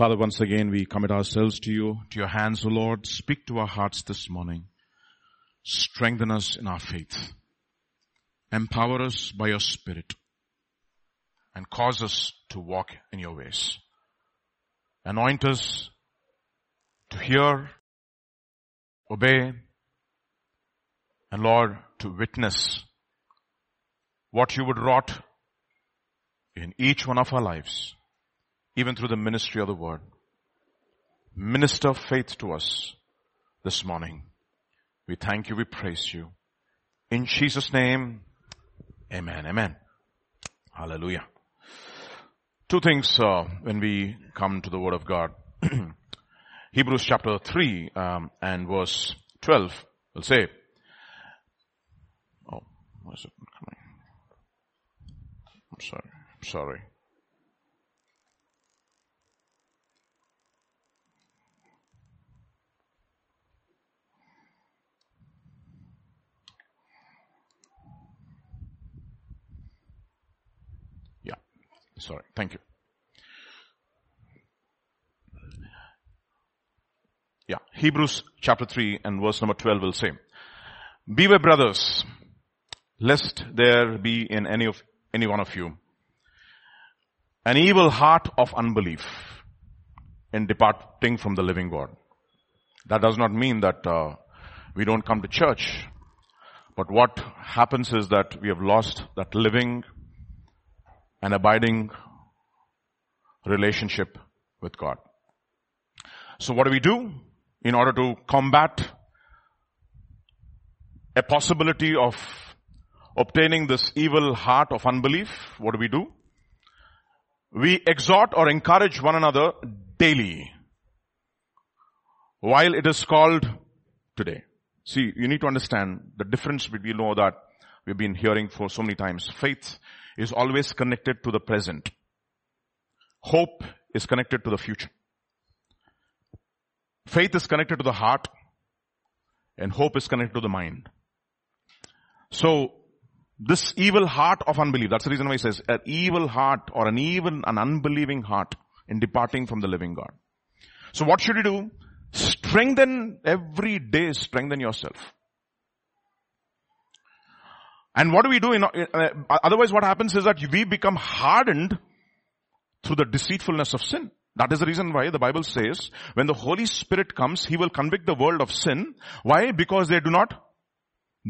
Father, once again we commit ourselves to you, to your hands, O Lord. Speak to our hearts this morning. Strengthen us in our faith. Empower us by your spirit and cause us to walk in your ways. Anoint us to hear, obey, and Lord, to witness what you would wrought in each one of our lives even through the ministry of the word. Minister faith to us this morning. We thank you, we praise you. In Jesus' name, amen, amen. Hallelujah. Two things uh, when we come to the word of God. Hebrews chapter 3 um, and verse 12 will say, oh, where's it coming? I'm sorry, I'm sorry. Sorry. Thank you. Yeah. Hebrews chapter 3 and verse number 12 will say, Beware brothers, lest there be in any of, any one of you an evil heart of unbelief in departing from the living God. That does not mean that uh, we don't come to church. But what happens is that we have lost that living an abiding relationship with God. So what do we do in order to combat a possibility of obtaining this evil heart of unbelief? What do we do? We exhort or encourage one another daily while it is called today. See, you need to understand the difference between, know that we've been hearing for so many times. Faith is always connected to the present. Hope is connected to the future. Faith is connected to the heart and hope is connected to the mind. So this evil heart of unbelief, that's the reason why he says an evil heart or an even an unbelieving heart in departing from the living God. So what should you do? Strengthen every day, strengthen yourself. And what do we do? In, uh, otherwise what happens is that we become hardened through the deceitfulness of sin. That is the reason why the Bible says when the Holy Spirit comes, He will convict the world of sin. Why? Because they do not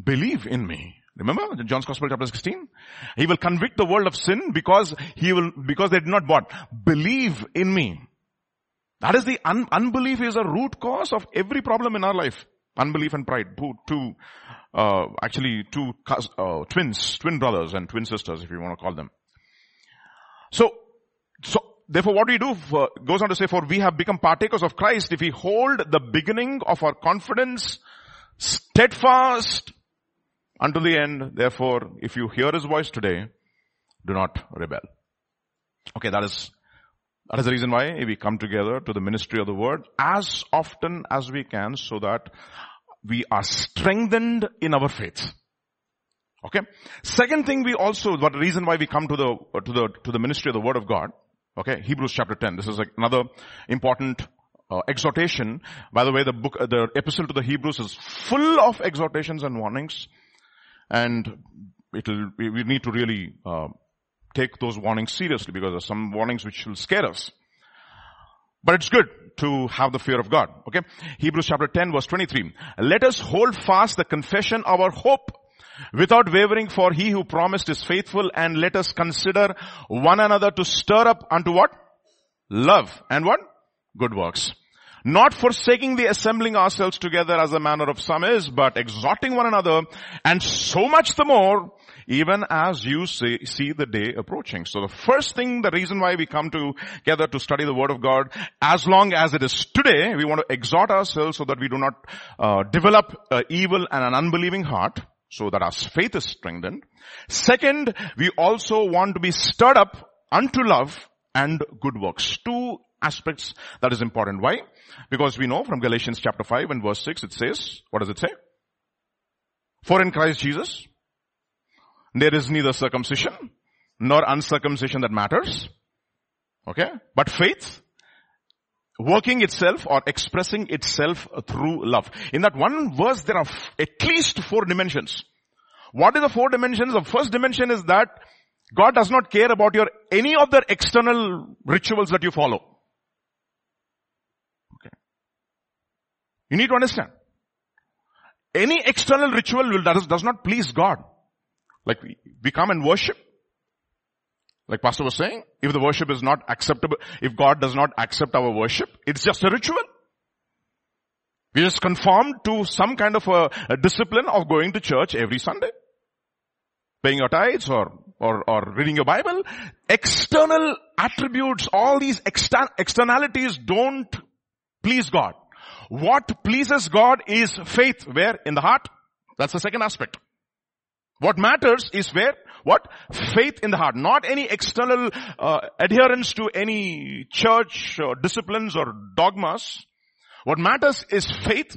believe in me. Remember John's Gospel chapter 16? He will convict the world of sin because he will, because they did not what? Believe in me. That is the un- unbelief is a root cause of every problem in our life. Unbelief and pride. Two, uh, actually two uh, twins, twin brothers and twin sisters, if you want to call them. So, so therefore, what we do for, goes on to say, for we have become partakers of Christ if we hold the beginning of our confidence steadfast until the end. Therefore, if you hear His voice today, do not rebel. Okay, that is that is the reason why we come together to the ministry of the word as often as we can so that we are strengthened in our faith. Okay. Second thing we also, what reason why we come to the, to the, to the ministry of the word of God. Okay. Hebrews chapter 10. This is like another important uh, exhortation. By the way, the book, the epistle to the Hebrews is full of exhortations and warnings. And it'll, we need to really, uh, take those warnings seriously because there are some warnings which will scare us. But it's good to have the fear of God. Okay. Hebrews chapter 10 verse 23. Let us hold fast the confession of our hope without wavering for he who promised is faithful and let us consider one another to stir up unto what? Love and what? Good works. Not forsaking the assembling ourselves together as the manner of some is, but exhorting one another and so much the more even as you see, see the day approaching. So the first thing, the reason why we come together to study the Word of God, as long as it is today, we want to exhort ourselves so that we do not uh, develop an evil and an unbelieving heart, so that our faith is strengthened. Second, we also want to be stirred up unto love and good works. Two aspects that is important. Why? Because we know from Galatians chapter 5 and verse 6 it says, what does it say? For in Christ Jesus, there is neither circumcision nor uncircumcision that matters. Okay? But faith working itself or expressing itself through love. In that one verse, there are at least four dimensions. What are the four dimensions? The first dimension is that God does not care about your, any of the external rituals that you follow. Okay. You need to understand. Any external ritual will, does, does not please God. Like we, come and worship. Like pastor was saying, if the worship is not acceptable, if God does not accept our worship, it's just a ritual. We just conform to some kind of a, a discipline of going to church every Sunday. Paying your tithes or, or, or reading your Bible. External attributes, all these exter- externalities don't please God. What pleases God is faith. Where? In the heart. That's the second aspect. What matters is where? What? Faith in the heart. Not any external uh, adherence to any church or disciplines or dogmas. What matters is faith.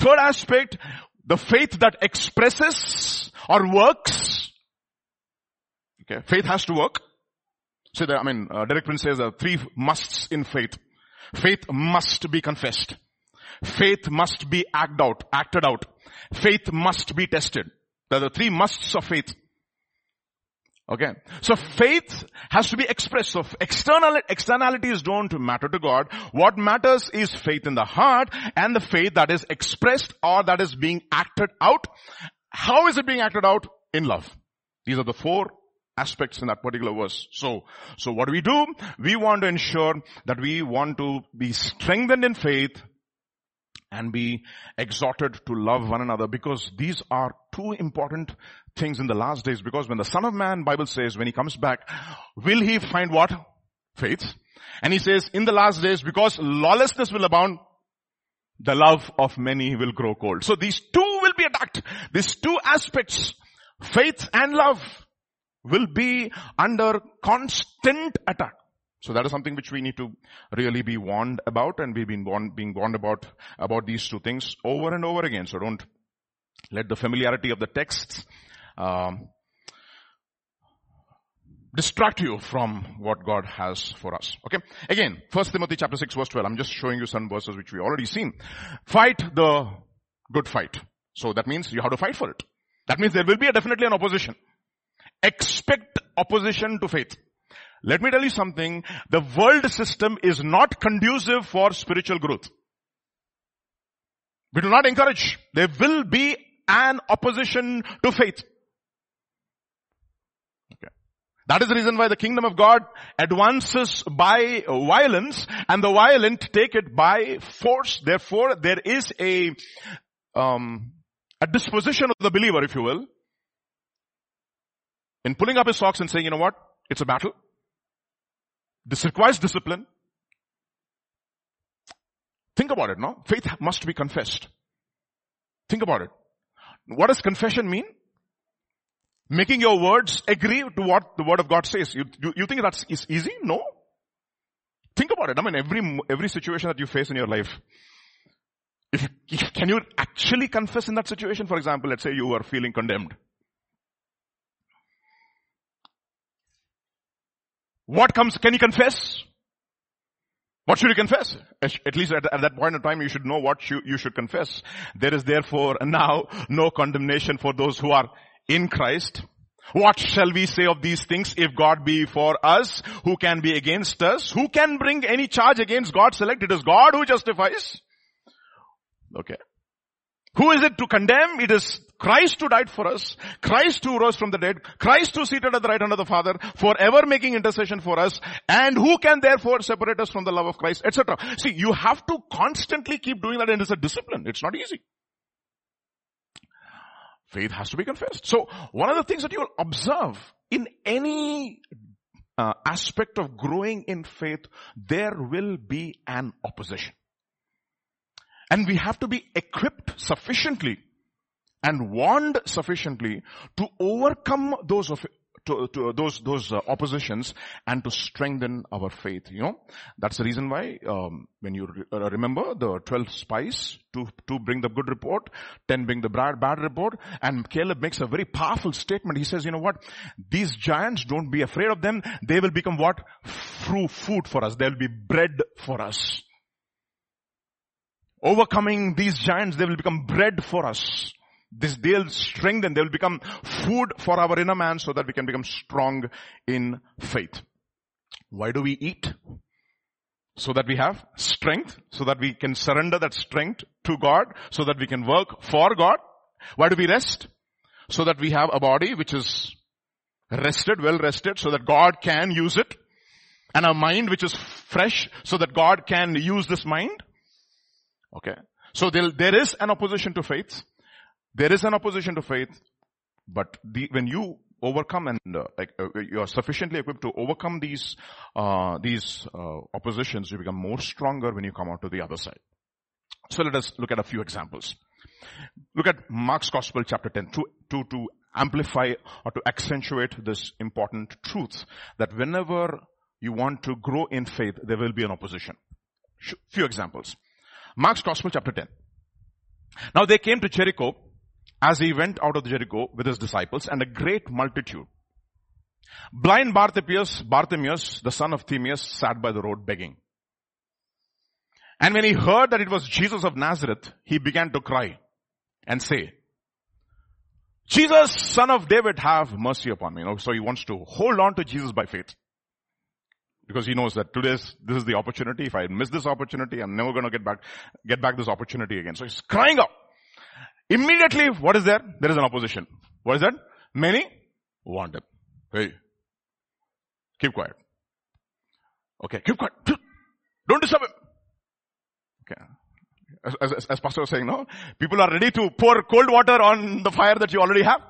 Third aspect, the faith that expresses or works. Okay, faith has to work. So that, I mean, uh, Derek Prince says there are three musts in faith. Faith must be confessed. Faith must be acted out, acted out. Faith must be tested. There are the three musts of faith. Okay. So faith has to be expressed. So external, externalities don't matter to God. What matters is faith in the heart and the faith that is expressed or that is being acted out. How is it being acted out? In love. These are the four aspects in that particular verse. So, so what do we do? We want to ensure that we want to be strengthened in faith and be exhorted to love one another because these are two important things in the last days. Because when the son of man bible says when he comes back will he find what? Faith. And he says in the last days because lawlessness will abound the love of many will grow cold. So these two will be attacked. These two aspects faith and love will be under constant attack. So that is something which we need to really be warned about and we've been warned, being warned about, about these two things over and over again. So don't let the familiarity of the texts, um, distract you from what God has for us. Okay. Again, First Timothy chapter 6 verse 12. I'm just showing you some verses which we already seen. Fight the good fight. So that means you have to fight for it. That means there will be a, definitely an opposition. Expect opposition to faith. Let me tell you something. The world system is not conducive for spiritual growth. We do not encourage. There will be an opposition to faith. Okay. That is the reason why the kingdom of God advances by violence and the violent take it by force. Therefore, there is a, um, a disposition of the believer, if you will, in pulling up his socks and saying, you know what? It's a battle. This requires discipline. Think about it, no? Faith must be confessed. Think about it. What does confession mean? Making your words agree to what the word of God says. You, you, you think that's is easy? No. Think about it. I mean, every, every situation that you face in your life, if, if, can you actually confess in that situation? For example, let's say you are feeling condemned. What comes, can you confess? What should you confess? At least at, at, that point in time, you should know what you, you should confess. There is therefore now no condemnation for those who are in Christ. What shall we say of these things? If God be for us, who can be against us? Who can bring any charge against God's elect? It is God who justifies. Okay. Who is it to condemn? It is Christ who died for us, Christ who rose from the dead, Christ who seated at the right hand of the Father, forever making intercession for us, and who can therefore separate us from the love of Christ, etc. See, you have to constantly keep doing that and it's a discipline. It's not easy. Faith has to be confessed. So, one of the things that you will observe in any uh, aspect of growing in faith, there will be an opposition. And we have to be equipped sufficiently and warned sufficiently to overcome those of, to, to those, those uh, oppositions and to strengthen our faith. You know, that's the reason why, um, when you re- uh, remember the 12 spies, to, to bring the good report, 10 bring the bad, bad report, and Caleb makes a very powerful statement. He says, you know what? These giants, don't be afraid of them. They will become what? Fruit, food for us. They'll be bread for us. Overcoming these giants, they will become bread for us. This they'll strengthen, they will become food for our inner man so that we can become strong in faith. Why do we eat? So that we have strength, so that we can surrender that strength to God, so that we can work for God. Why do we rest? So that we have a body which is rested, well rested, so that God can use it. And a mind which is fresh, so that God can use this mind. Okay. So there is an opposition to faith. There is an opposition to faith, but the, when you overcome and uh, like uh, you are sufficiently equipped to overcome these uh, these uh, oppositions, you become more stronger when you come out to the other side. So let us look at a few examples. Look at Mark's Gospel, chapter ten, to to to amplify or to accentuate this important truth that whenever you want to grow in faith, there will be an opposition. Few examples. Mark's Gospel, chapter ten. Now they came to Jericho as he went out of Jericho with his disciples and a great multitude. Blind Bartimaeus, Bartimaeus, the son of Timaeus, sat by the road begging. And when he heard that it was Jesus of Nazareth, he began to cry and say, Jesus, son of David, have mercy upon me. You know, so he wants to hold on to Jesus by faith. Because he knows that today's, this is the opportunity. If I miss this opportunity, I'm never going to get back, get back this opportunity again. So he's crying out. Immediately, what is there? There is an opposition. What is that? Many want him. Hey, keep quiet. Okay, keep quiet. Don't disturb him. Okay. As, as, as pastor was saying, no? People are ready to pour cold water on the fire that you already have.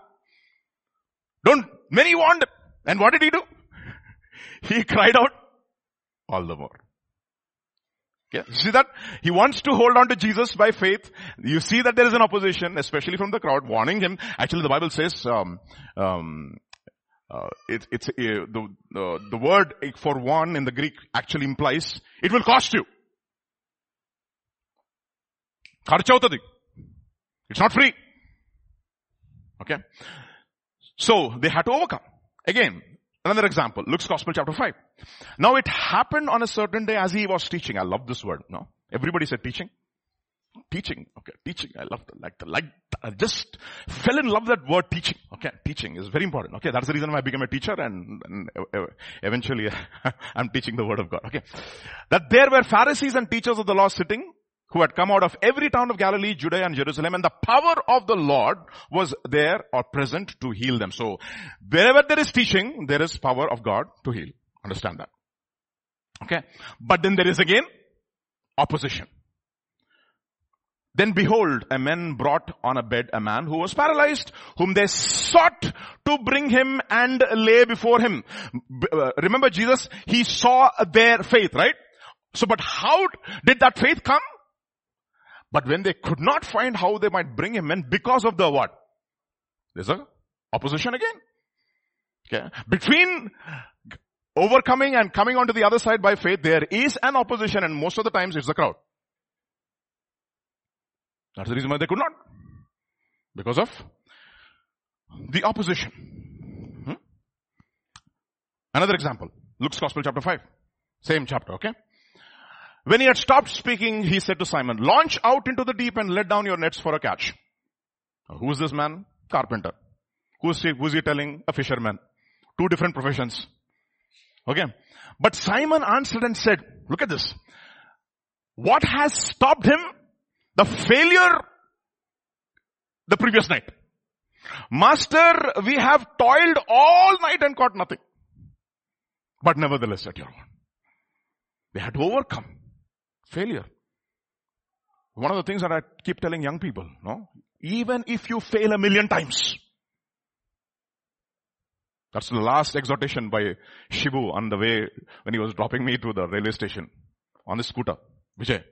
Don't, many want. And what did he do? He cried out all the more. Okay. See that? He wants to hold on to Jesus by faith. You see that there is an opposition, especially from the crowd, warning him. Actually, the Bible says, um, um, uh, it, it's uh, the, the the word for one in the Greek actually implies it will cost you. It's not free. Okay. So they had to overcome. Again, Another example, Luke's Gospel chapter 5. Now it happened on a certain day as he was teaching. I love this word, no? Everybody said teaching. Teaching, okay, teaching. I love that, like, the, like, I just fell in love that word teaching. Okay, teaching is very important. Okay, that's the reason why I became a teacher and, and eventually I'm teaching the word of God. Okay. That there were Pharisees and teachers of the law sitting who had come out of every town of Galilee, Judea and Jerusalem and the power of the Lord was there or present to heal them. So wherever there is teaching, there is power of God to heal. Understand that. Okay. But then there is again opposition. Then behold, a man brought on a bed a man who was paralyzed, whom they sought to bring him and lay before him. Uh, remember Jesus, he saw their faith, right? So, but how did that faith come? But when they could not find how they might bring him in because of the what? There's a opposition again. Okay. Between overcoming and coming onto the other side by faith, there is an opposition and most of the times it's the crowd. That's the reason why they could not. Because of the opposition. Hmm? Another example. Luke's Gospel chapter 5. Same chapter, okay? When he had stopped speaking, he said to Simon, launch out into the deep and let down your nets for a catch. Who is this man? Carpenter. Who is he, who is he telling? A fisherman. Two different professions. Okay. But Simon answered and said, look at this. What has stopped him? The failure the previous night. Master, we have toiled all night and caught nothing. But nevertheless at your word. They had to overcome. Failure. One of the things that I keep telling young people, no? Even if you fail a million times, that's the last exhortation by Shibu on the way when he was dropping me to the railway station on the scooter. Vijay,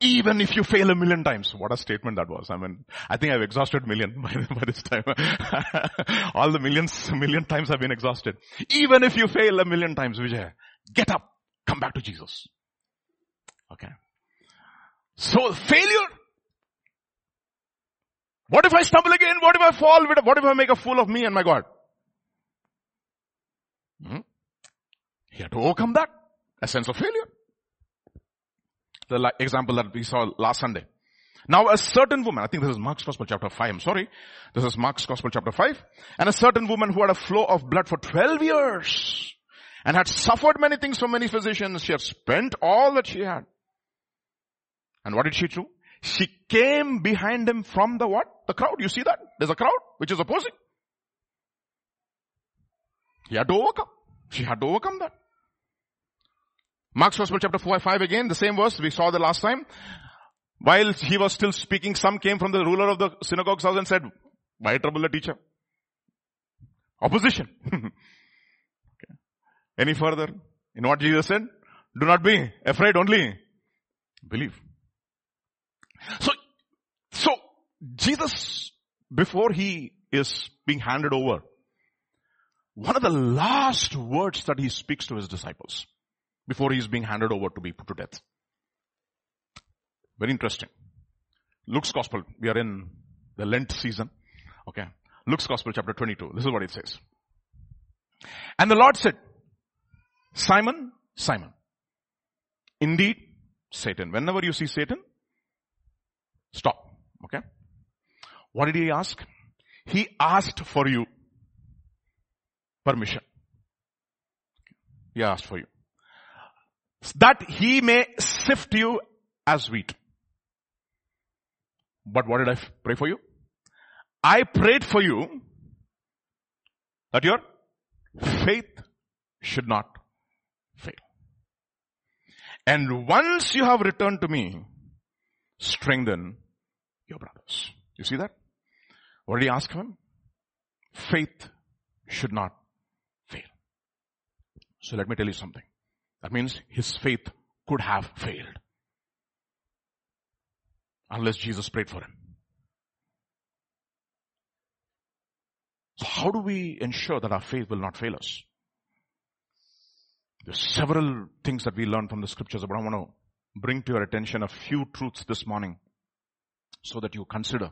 Even if you fail a million times. What a statement that was. I mean, I think I've exhausted million by, by this time. All the millions, million times have been exhausted. Even if you fail a million times, Vijay, get up, come back to Jesus. Okay. So failure. What if I stumble again? What if I fall? What if I make a fool of me and my God? Hmm? He had to overcome that. A sense of failure. The example that we saw last Sunday. Now a certain woman, I think this is Mark's Gospel chapter 5, I'm sorry. This is Mark's Gospel chapter 5. And a certain woman who had a flow of blood for 12 years and had suffered many things from many physicians. She had spent all that she had. And what did she do? She came behind him from the what? The crowd. You see that? There's a crowd which is opposing. He had to overcome. She had to overcome that. Mark's Gospel chapter 4, 5 again, the same verse we saw the last time. While he was still speaking, some came from the ruler of the synagogue's house and said, why trouble the teacher? Opposition. okay. Any further? In what Jesus said? Do not be afraid, only believe. So, so Jesus, before he is being handed over, one of the last words that he speaks to his disciples before he is being handed over to be put to death. Very interesting. Luke's gospel. We are in the Lent season. Okay. Luke's gospel chapter 22. This is what it says. And the Lord said, Simon, Simon. Indeed, Satan. Whenever you see Satan, stop. Okay. What did he ask? He asked for you permission. He asked for you that he may sift you as wheat. But what did I pray for you? I prayed for you that your faith should not fail. And once you have returned to me, strengthen your brothers. You see that? What did he ask him? Faith should not fail. So let me tell you something. That means his faith could have failed. Unless Jesus prayed for him. So how do we ensure that our faith will not fail us? There's several things that we learn from the scriptures, but I want to bring to your attention a few truths this morning so that you consider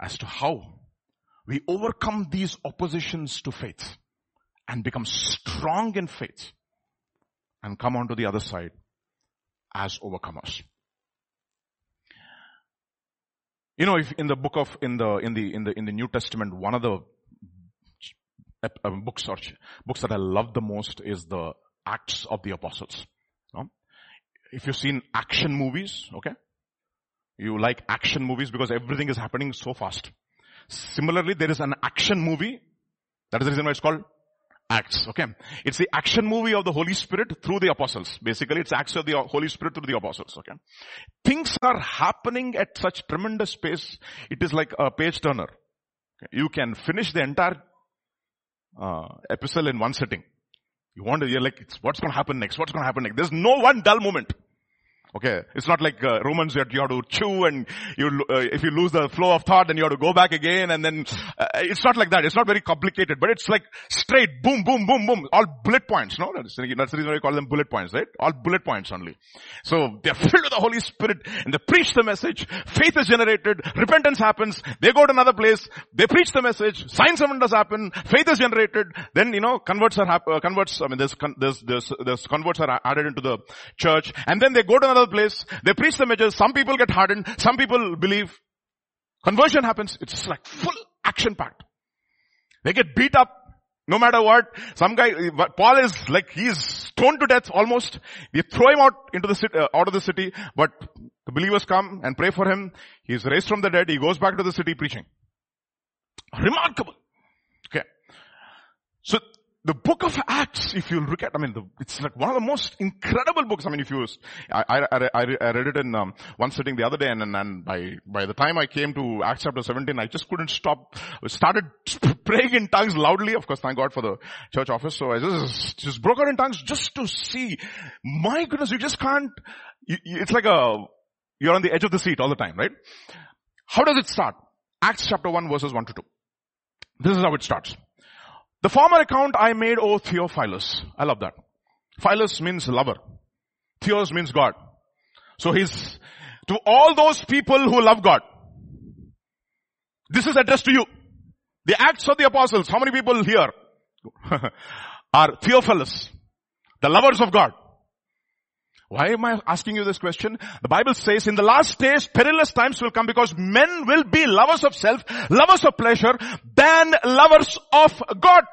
as to how we overcome these oppositions to faith and become strong in faith and come onto the other side as overcomers. You know, if in the book of, in the, in the, in the, in the New Testament, one of the uh, books or books that I love the most is the Acts of the Apostles. If you've seen action movies, okay? You like action movies because everything is happening so fast. Similarly, there is an action movie. That is the reason why it's called Acts, okay? It's the action movie of the Holy Spirit through the apostles. Basically, it's acts of the Holy Spirit through the apostles, okay? Things are happening at such tremendous pace, it is like a page turner. You can finish the entire uh, epistle in one sitting. You want to, you're like, what's going to happen next? What's going to happen next? There's no one dull moment. Okay, it's not like uh, Romans that you have to chew and you, uh, if you lose the flow of thought, then you have to go back again, and then uh, it's not like that. It's not very complicated, but it's like straight, boom, boom, boom, boom, all bullet points. No, that's, that's the reason why we call them bullet points, right? All bullet points only. So they're filled with the Holy Spirit, and they preach the message. Faith is generated, repentance happens. They go to another place, they preach the message. Signs and wonders happen. Faith is generated. Then you know converts are hap- uh, converts. I mean, there's, there's there's there's converts are added into the church, and then they go to another place. They preach the message. Some people get hardened. Some people believe. Conversion happens. It's like full action packed. They get beat up. No matter what, some guy, Paul is like, he's stoned to death almost. They throw him out into the city, uh, out of the city, but the believers come and pray for him. He's raised from the dead. He goes back to the city preaching. Remarkable. Okay. So the book of Acts, if you look at, I mean, the, it's like one of the most incredible books. I mean, if you, I, I, I, I read it in um, one sitting the other day and, and, and by, by the time I came to Acts chapter 17, I just couldn't stop, started praying in tongues loudly. Of course, thank God for the church office. So I just, just broke out in tongues just to see, my goodness, you just can't, you, it's like a, you're on the edge of the seat all the time, right? How does it start? Acts chapter 1 verses 1 to 2. This is how it starts. The former account I made, O Theophilus. I love that. Philus means lover. Theos means God. So he's, to all those people who love God. This is addressed to you. The Acts of the Apostles, how many people here are Theophilus? The lovers of God. Why am I asking you this question? The Bible says in the last days perilous times will come because men will be lovers of self, lovers of pleasure, than lovers of God.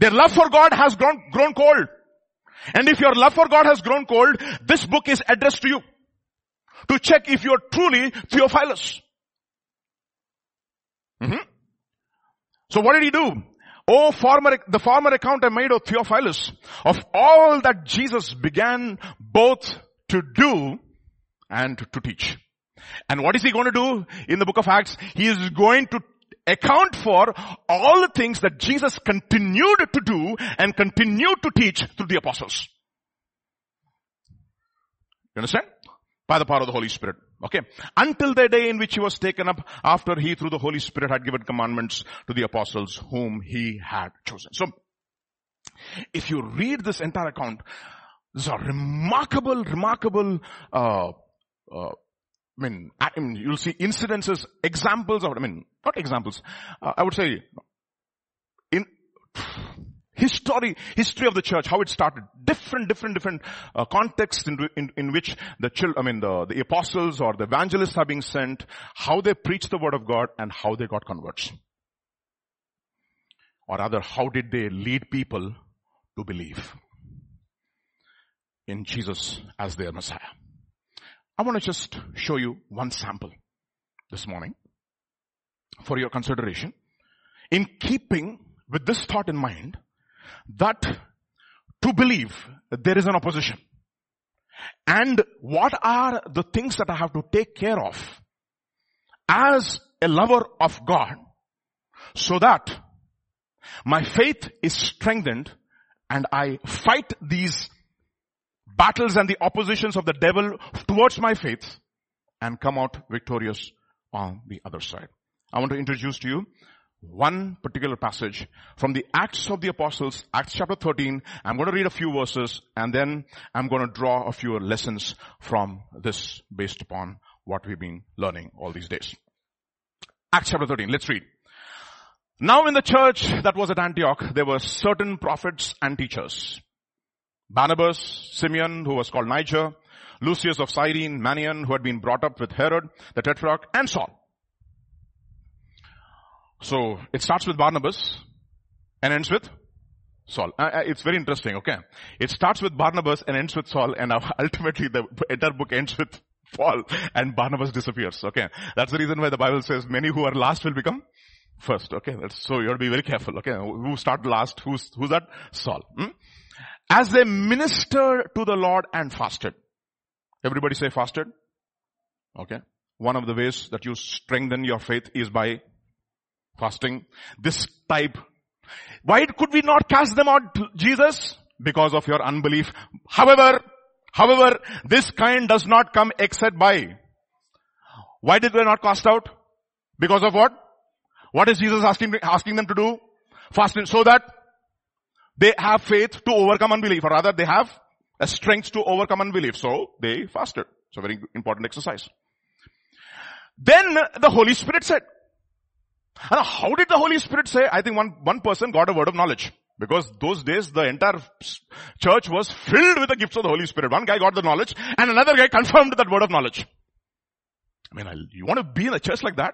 Their love for God has grown, grown cold. And if your love for God has grown cold, this book is addressed to you. To check if you're truly Theophilus. Mm-hmm. So what did he do? Oh, former, the former account I made of Theophilus of all that Jesus began both to do and to teach. And what is he going to do in the book of Acts? He is going to account for all the things that Jesus continued to do and continued to teach through the apostles. You understand? By the power of the Holy Spirit. Okay. Until the day in which he was taken up after he through the Holy Spirit had given commandments to the apostles whom he had chosen. So, if you read this entire account, there's a remarkable, remarkable, uh, uh, I mean, I mean, you'll see incidences, examples of, I mean, not examples, uh, I would say, in, history, history of the church, how it started, different, different, different uh, contexts in, in, in, which the children, I mean, the, the apostles or the evangelists are being sent, how they preach the word of God and how they got converts. Or rather, how did they lead people to believe in Jesus as their Messiah? I want to just show you one sample this morning for your consideration. In keeping with this thought in mind, that to believe there is an opposition. And what are the things that I have to take care of as a lover of God so that my faith is strengthened and I fight these battles and the oppositions of the devil towards my faith and come out victorious on the other side. I want to introduce to you one particular passage from the Acts of the Apostles, Acts chapter 13. I'm going to read a few verses and then I'm going to draw a few lessons from this based upon what we've been learning all these days. Acts chapter 13, let's read. Now in the church that was at Antioch, there were certain prophets and teachers. Barnabas, Simeon, who was called Niger, Lucius of Cyrene, Manaen, who had been brought up with Herod, the Tetrarch, and Saul. So it starts with Barnabas and ends with Saul. Uh, uh it's very interesting, okay? It starts with Barnabas and ends with Saul and ultimately the entire book ends with Paul and Barnabas disappears, okay? That's the reason why the Bible says many who are last will become first, okay? That's, so you have to be very careful, okay? Who start last? Who's, who's that? Saul. Hmm? As they ministered to the Lord and fasted. Everybody say fasted? Okay. One of the ways that you strengthen your faith is by fasting. This type. Why could we not cast them out, Jesus? Because of your unbelief. However, however, this kind does not come except by. Why did they not cast out? Because of what? What is Jesus asking, asking them to do? Fasting so that they have faith to overcome unbelief or rather they have a strength to overcome unbelief. So they fasted. It's a very important exercise. Then the Holy Spirit said, and how did the Holy Spirit say? I think one, one person got a word of knowledge. Because those days the entire church was filled with the gifts of the Holy Spirit. One guy got the knowledge and another guy confirmed that word of knowledge. I mean, I, you want to be in a church like that?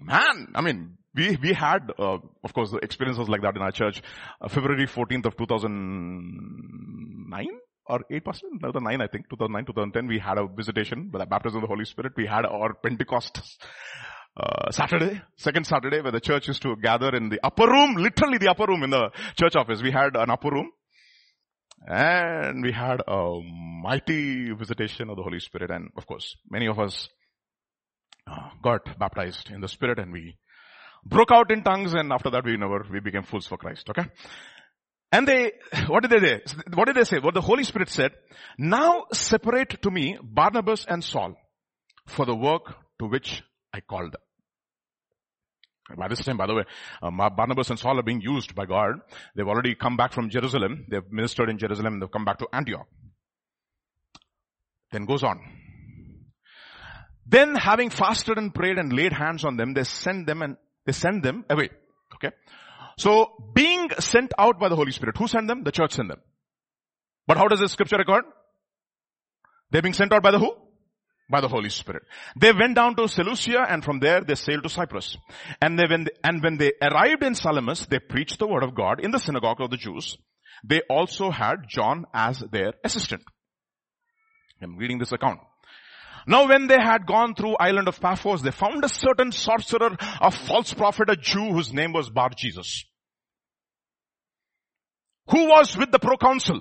Man, I mean, we, we had, uh, of course, the experiences like that in our church. Uh, February 14th of 2009 or 8 percent, no, 9 I think, 2009, 2010, we had a visitation, by the baptism of the Holy Spirit. We had our Pentecost uh, Saturday, second Saturday where the church used to gather in the upper room, literally the upper room in the church office. We had an upper room and we had a mighty visitation of the Holy Spirit and of course many of us uh, got baptized in the Spirit and we broke out in tongues and after that we never, we became fools for Christ, okay? And they, what did they say? What did they say? What the Holy Spirit said, now separate to me Barnabas and Saul for the work to which I called them. By this time, by the way, um, Barnabas and Saul are being used by God. They've already come back from Jerusalem. They've ministered in Jerusalem. And they've come back to Antioch. Then goes on. Then having fasted and prayed and laid hands on them, they send them and they send them away. Okay. So being sent out by the Holy Spirit, who sent them? The church sent them. But how does the scripture record? They're being sent out by the who? By the Holy Spirit. They went down to Seleucia and from there they sailed to Cyprus. And they, when they, and when they arrived in Salamis, they preached the word of God in the synagogue of the Jews. They also had John as their assistant. I'm reading this account. Now when they had gone through island of Paphos, they found a certain sorcerer, a false prophet, a Jew whose name was Bar Jesus. Who was with the proconsul?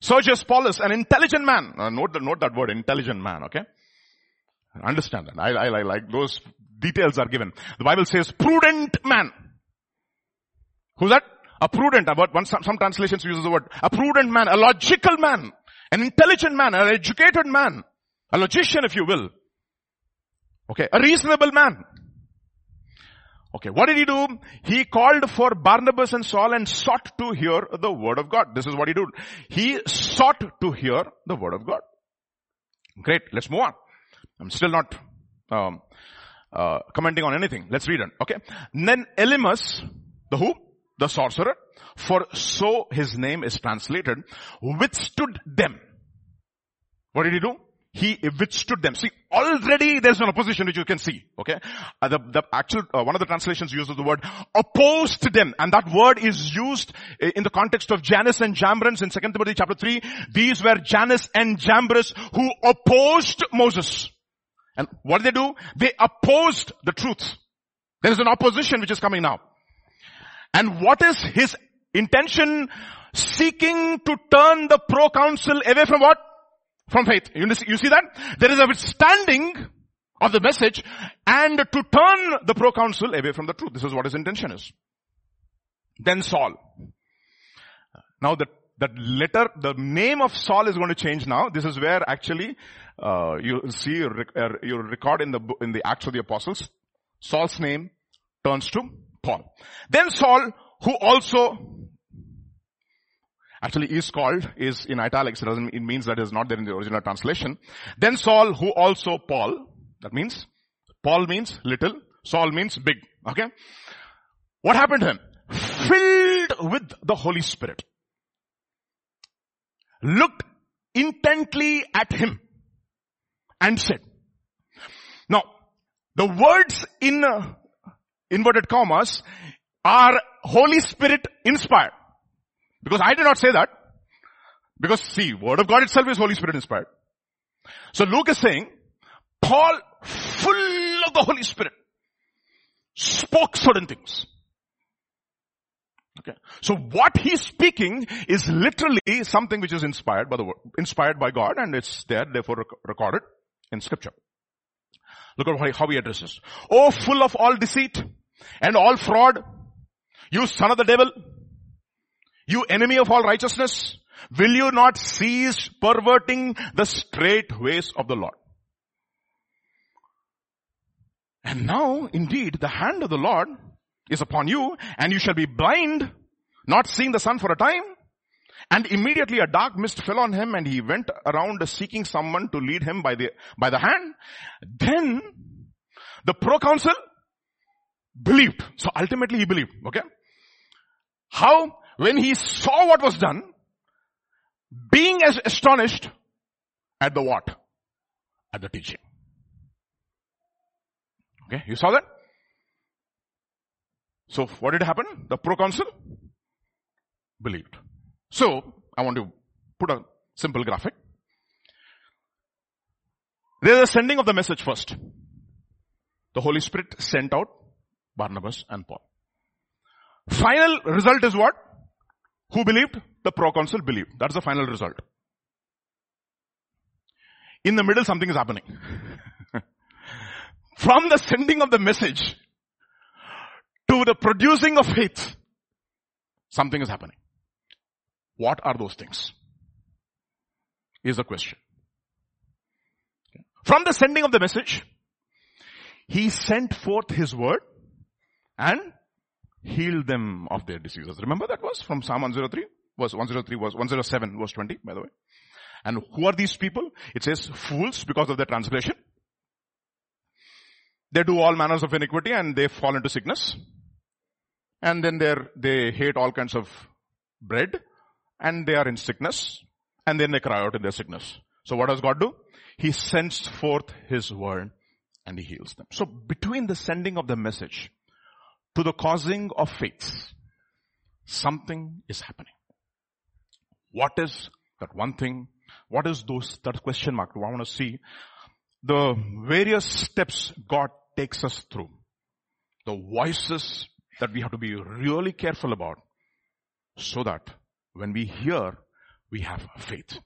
Sergius Paulus, an intelligent man. Uh, note, the, note that word, intelligent man, okay? Understand that. I, I, I like those details are given. The Bible says prudent man. Who's that? A prudent, about one, some, some translations uses the word, a prudent man, a logical man, an intelligent man, an educated man. A logician, if you will. Okay, a reasonable man. Okay, what did he do? He called for Barnabas and Saul and sought to hear the word of God. This is what he did. He sought to hear the word of God. Great, let's move on. I'm still not um, uh, commenting on anything. Let's read it. Okay. Then Elymas, the who? The sorcerer, for so his name is translated, withstood them. What did he do? he withstood them. See, already there's an opposition which you can see. Okay, uh, the the actual uh, one of the translations uses the word opposed them, and that word is used in the context of Jannes and Jambres in Second Timothy chapter three. These were Jannes and Jambres who opposed Moses, and what did they do? They opposed the truth. There is an opposition which is coming now, and what is his intention? Seeking to turn the proconsul away from what? from faith. You see that? There is a withstanding of the message and to turn the proconsul away from the truth. This is what his intention is. Then Saul. Now the that letter, the name of Saul is going to change now. This is where actually uh, you see uh, you record in the in the Acts of the Apostles, Saul's name turns to Paul. Then Saul, who also actually is called is in italics. It doesn't, it means that is not there in the original translation. Then Saul, who also Paul, that means Paul means little, Saul means big. Okay. What happened to him? Filled with the Holy Spirit. Looked intently at him and said, now, the words in uh, inverted commas are Holy Spirit inspired. Because I did not say that. Because see, word of God itself is Holy Spirit inspired. So Luke is saying, Paul, full of the Holy Spirit, spoke certain things. Okay. So what he's speaking is literally something which is inspired by the word, inspired by God and it's there, therefore recorded in scripture. Look at how he addresses. Oh, full of all deceit and all fraud, you son of the devil, you enemy of all righteousness, will you not cease perverting the straight ways of the Lord? And now, indeed, the hand of the Lord is upon you and you shall be blind, not seeing the sun for a time. And immediately a dark mist fell on him and he went around seeking someone to lead him by the, by the hand. Then the proconsul believed. So ultimately he believed. Okay. How? when he saw what was done, being as astonished at the what? At the teaching. Okay, you saw that? So what did happen? The proconsul believed. So I want to put a simple graphic. There is a sending of the message first. the Holy Spirit sent out Barnabas and Paul. Final result is what? Who believed? The proconsul believed. That's the final result. In the middle, something is happening. From the sending of the message to the producing of faith, something is happening. What are those things? Is the question. From the sending of the message, he sent forth his word and healed them of their diseases. Remember that was from Psalm 103? Verse 103 was 107 verse 20, by the way. And who are these people? It says fools because of their transgression. They do all manners of iniquity and they fall into sickness. And then they they hate all kinds of bread and they are in sickness and then they cry out in their sickness. So what does God do? He sends forth His word and He heals them. So between the sending of the message to the causing of faith, something is happening. What is that one thing? What is those, that question mark? I want to see the various steps God takes us through. The voices that we have to be really careful about so that when we hear, we have faith.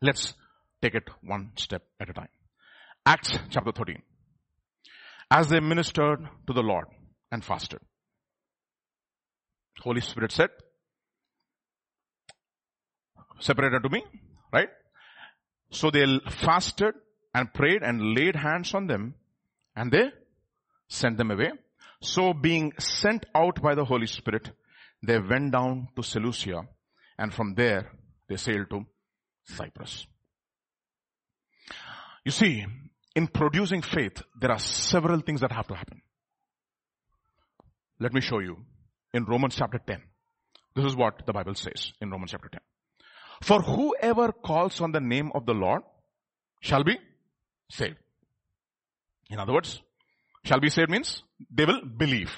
Let's take it one step at a time. Acts chapter 13. As they ministered to the Lord and fasted. Holy Spirit said, separate unto me, right? So they fasted and prayed and laid hands on them and they sent them away. So being sent out by the Holy Spirit, they went down to Seleucia and from there they sailed to Cyprus. You see, in producing faith, there are several things that have to happen. Let me show you in Romans chapter 10. This is what the Bible says in Romans chapter 10. For whoever calls on the name of the Lord shall be saved. In other words, shall be saved means they will believe.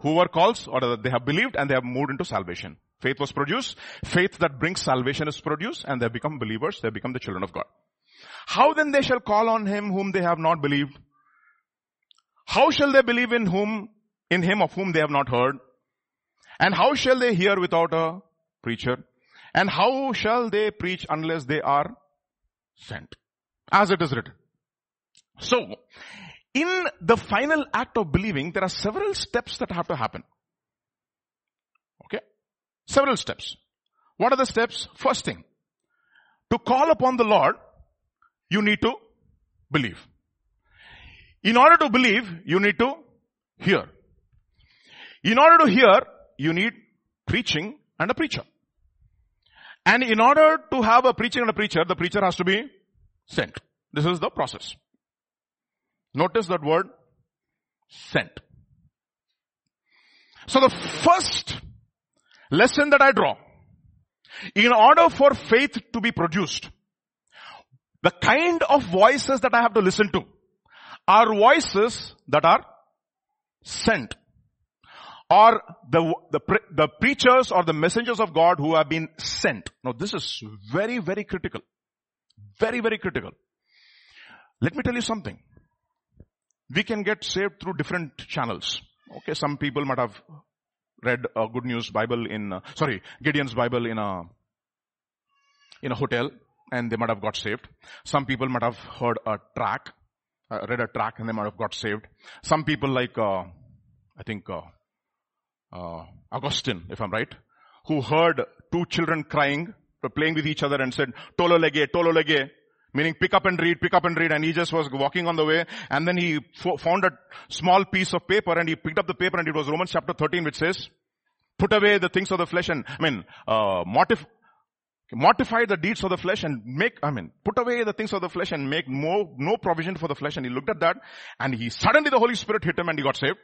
Whoever calls or they have believed and they have moved into salvation. Faith was produced. Faith that brings salvation is produced and they become believers. They become the children of God. How then they shall call on him whom they have not believed? How shall they believe in whom, in him of whom they have not heard? And how shall they hear without a preacher? And how shall they preach unless they are sent? As it is written. So, in the final act of believing, there are several steps that have to happen. Okay? Several steps. What are the steps? First thing, to call upon the Lord, you need to believe. In order to believe, you need to hear. In order to hear, you need preaching and a preacher. And in order to have a preaching and a preacher, the preacher has to be sent. This is the process. Notice that word, sent. So the first lesson that I draw, in order for faith to be produced, the kind of voices that I have to listen to are voices that are sent. Or the, the, the preachers or the messengers of God who have been sent. Now this is very, very critical. Very, very critical. Let me tell you something. We can get saved through different channels. Okay, some people might have read a good news Bible in, uh, sorry, Gideon's Bible in a, in a hotel and they might have got saved. Some people might have heard a track, uh, read a track and they might have got saved. Some people like, uh, I think, uh, uh, Augustine, if I'm right, who heard two children crying, playing with each other and said, tolle lege, tolle lege, meaning pick up and read, pick up and read, and he just was walking on the way, and then he found a small piece of paper, and he picked up the paper, and it was Romans chapter 13, which says, put away the things of the flesh, and, I mean, uh, mortif- mortify the deeds of the flesh and make, I mean, put away the things of the flesh and make no provision for the flesh. And he looked at that and he suddenly the Holy Spirit hit him and he got saved.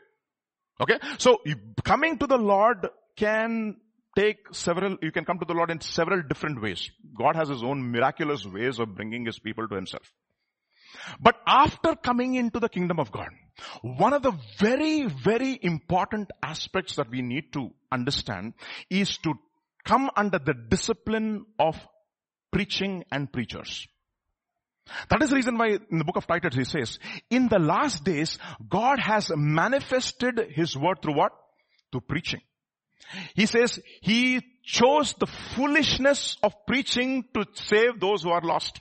Okay. So coming to the Lord can take several, you can come to the Lord in several different ways. God has his own miraculous ways of bringing his people to himself. But after coming into the kingdom of God, one of the very, very important aspects that we need to understand is to come under the discipline of preaching and preachers. That is the reason why in the book of Titus he says, in the last days, God has manifested his word through what? Through preaching. He says he chose the foolishness of preaching to save those who are lost.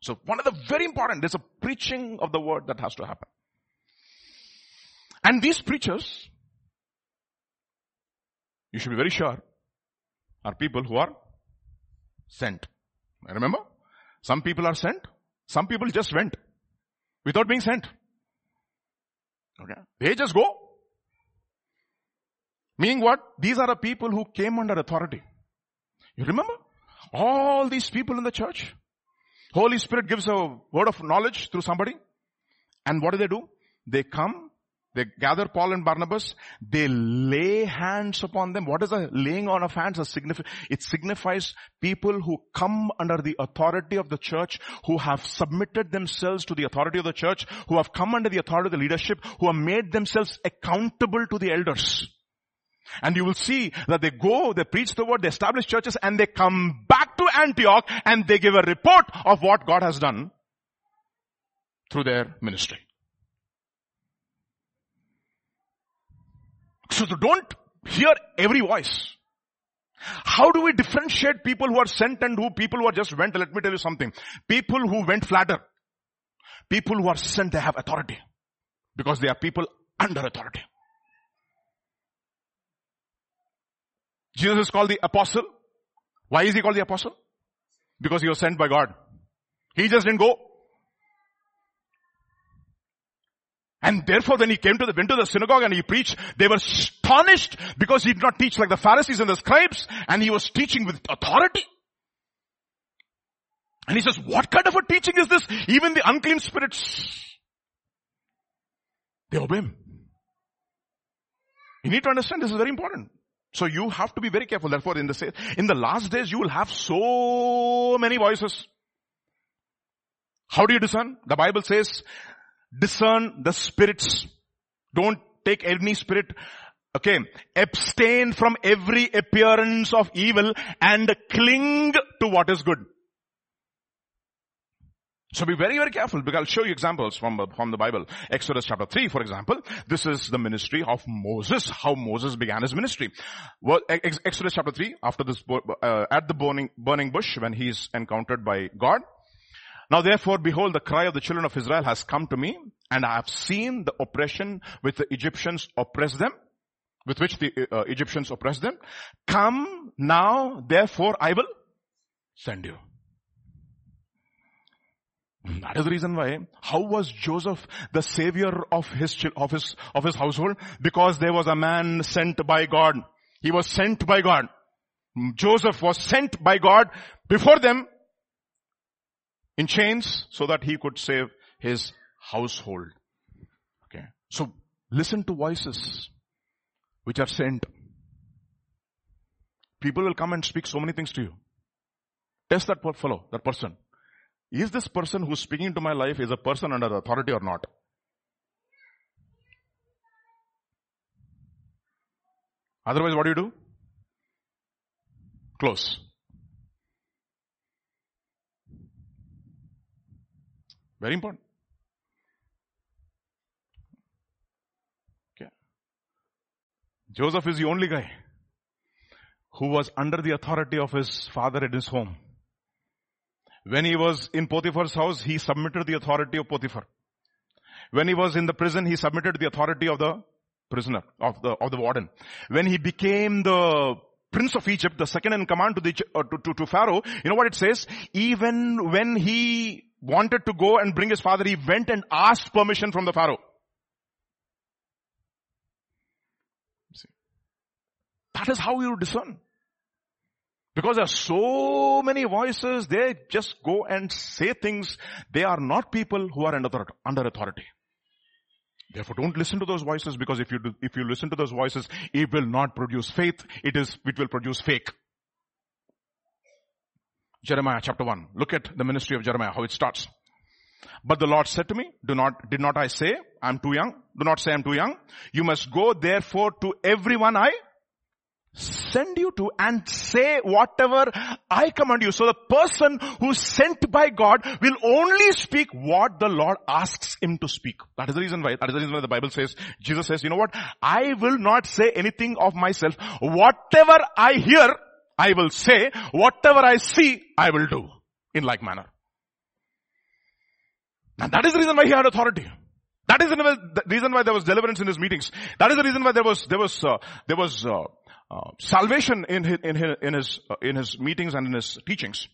So one of the very important, there's a preaching of the word that has to happen. And these preachers, you should be very sure, are people who are sent. Remember? Some people are sent. Some people just went without being sent. Okay. They just go. Meaning what? These are the people who came under authority. You remember? All these people in the church. Holy Spirit gives a word of knowledge through somebody. And what do they do? They come they gather Paul and Barnabas. They lay hands upon them. What is the laying on of hands? It signifies people who come under the authority of the church, who have submitted themselves to the authority of the church, who have come under the authority of the leadership, who have made themselves accountable to the elders. And you will see that they go, they preach the word, they establish churches, and they come back to Antioch and they give a report of what God has done through their ministry. So don't hear every voice. How do we differentiate people who are sent and who people who are just went? Let me tell you something. People who went flatter. People who are sent, they have authority. Because they are people under authority. Jesus is called the apostle. Why is he called the apostle? Because he was sent by God. He just didn't go. And therefore when he came to the, went to the synagogue and he preached, they were astonished because he did not teach like the Pharisees and the scribes and he was teaching with authority. And he says, what kind of a teaching is this? Even the unclean spirits, they obey him. You need to understand this is very important. So you have to be very careful. Therefore, in the in the last days, you will have so many voices. How do you discern? The Bible says discern the spirits. Don't take any spirit. Okay. Abstain from every appearance of evil and cling to what is good. So be very, very careful because I'll show you examples from, from the Bible. Exodus chapter 3, for example. This is the ministry of Moses, how Moses began his ministry. Well, Exodus chapter 3, after this, uh, at the burning, burning bush when he's encountered by God, now therefore, behold, the cry of the children of Israel has come to me, and I have seen the oppression which the Egyptians oppress them, with which the uh, Egyptians oppress them. Come now, therefore I will send you. Mm, that is the reason why. How was Joseph the savior of his, of his, of his household? Because there was a man sent by God. He was sent by God. Mm, Joseph was sent by God before them in chains so that he could save his household. Okay. So listen to voices which are sent. People will come and speak so many things to you. Test that fellow, that person. Is this person who's speaking to my life is a person under authority or not? Otherwise, what do you do? Close. Very important. Okay. Joseph is the only guy who was under the authority of his father at his home. When he was in Potiphar's house, he submitted the authority of Potiphar. When he was in the prison, he submitted the authority of the prisoner, of the, of the warden. When he became the prince of Egypt, the second in command to, the, uh, to, to, to Pharaoh, you know what it says? Even when he wanted to go and bring his father, he went and asked permission from the Pharaoh. See, that is how you discern. Because there are so many voices, they just go and say things. They are not people who are under authority. Therefore don't listen to those voices because if you do, if you listen to those voices, it will not produce faith. It is, it will produce fake. Jeremiah chapter 1. Look at the ministry of Jeremiah, how it starts. But the Lord said to me, do not, did not I say, I'm too young? Do not say I'm too young. You must go therefore to everyone I send you to and say whatever I command you. So the person who's sent by God will only speak what the Lord asks him to speak. That is the reason why, that is the reason why the Bible says, Jesus says, you know what? I will not say anything of myself. Whatever I hear, I will say. Whatever I see, I will do in like manner. And that is the reason why he had authority. That is the reason why there was deliverance in his meetings. That is the reason why there was, there was, uh, there was, uh, uh, salvation in his, in his, in his, uh, in his meetings and in his teachings.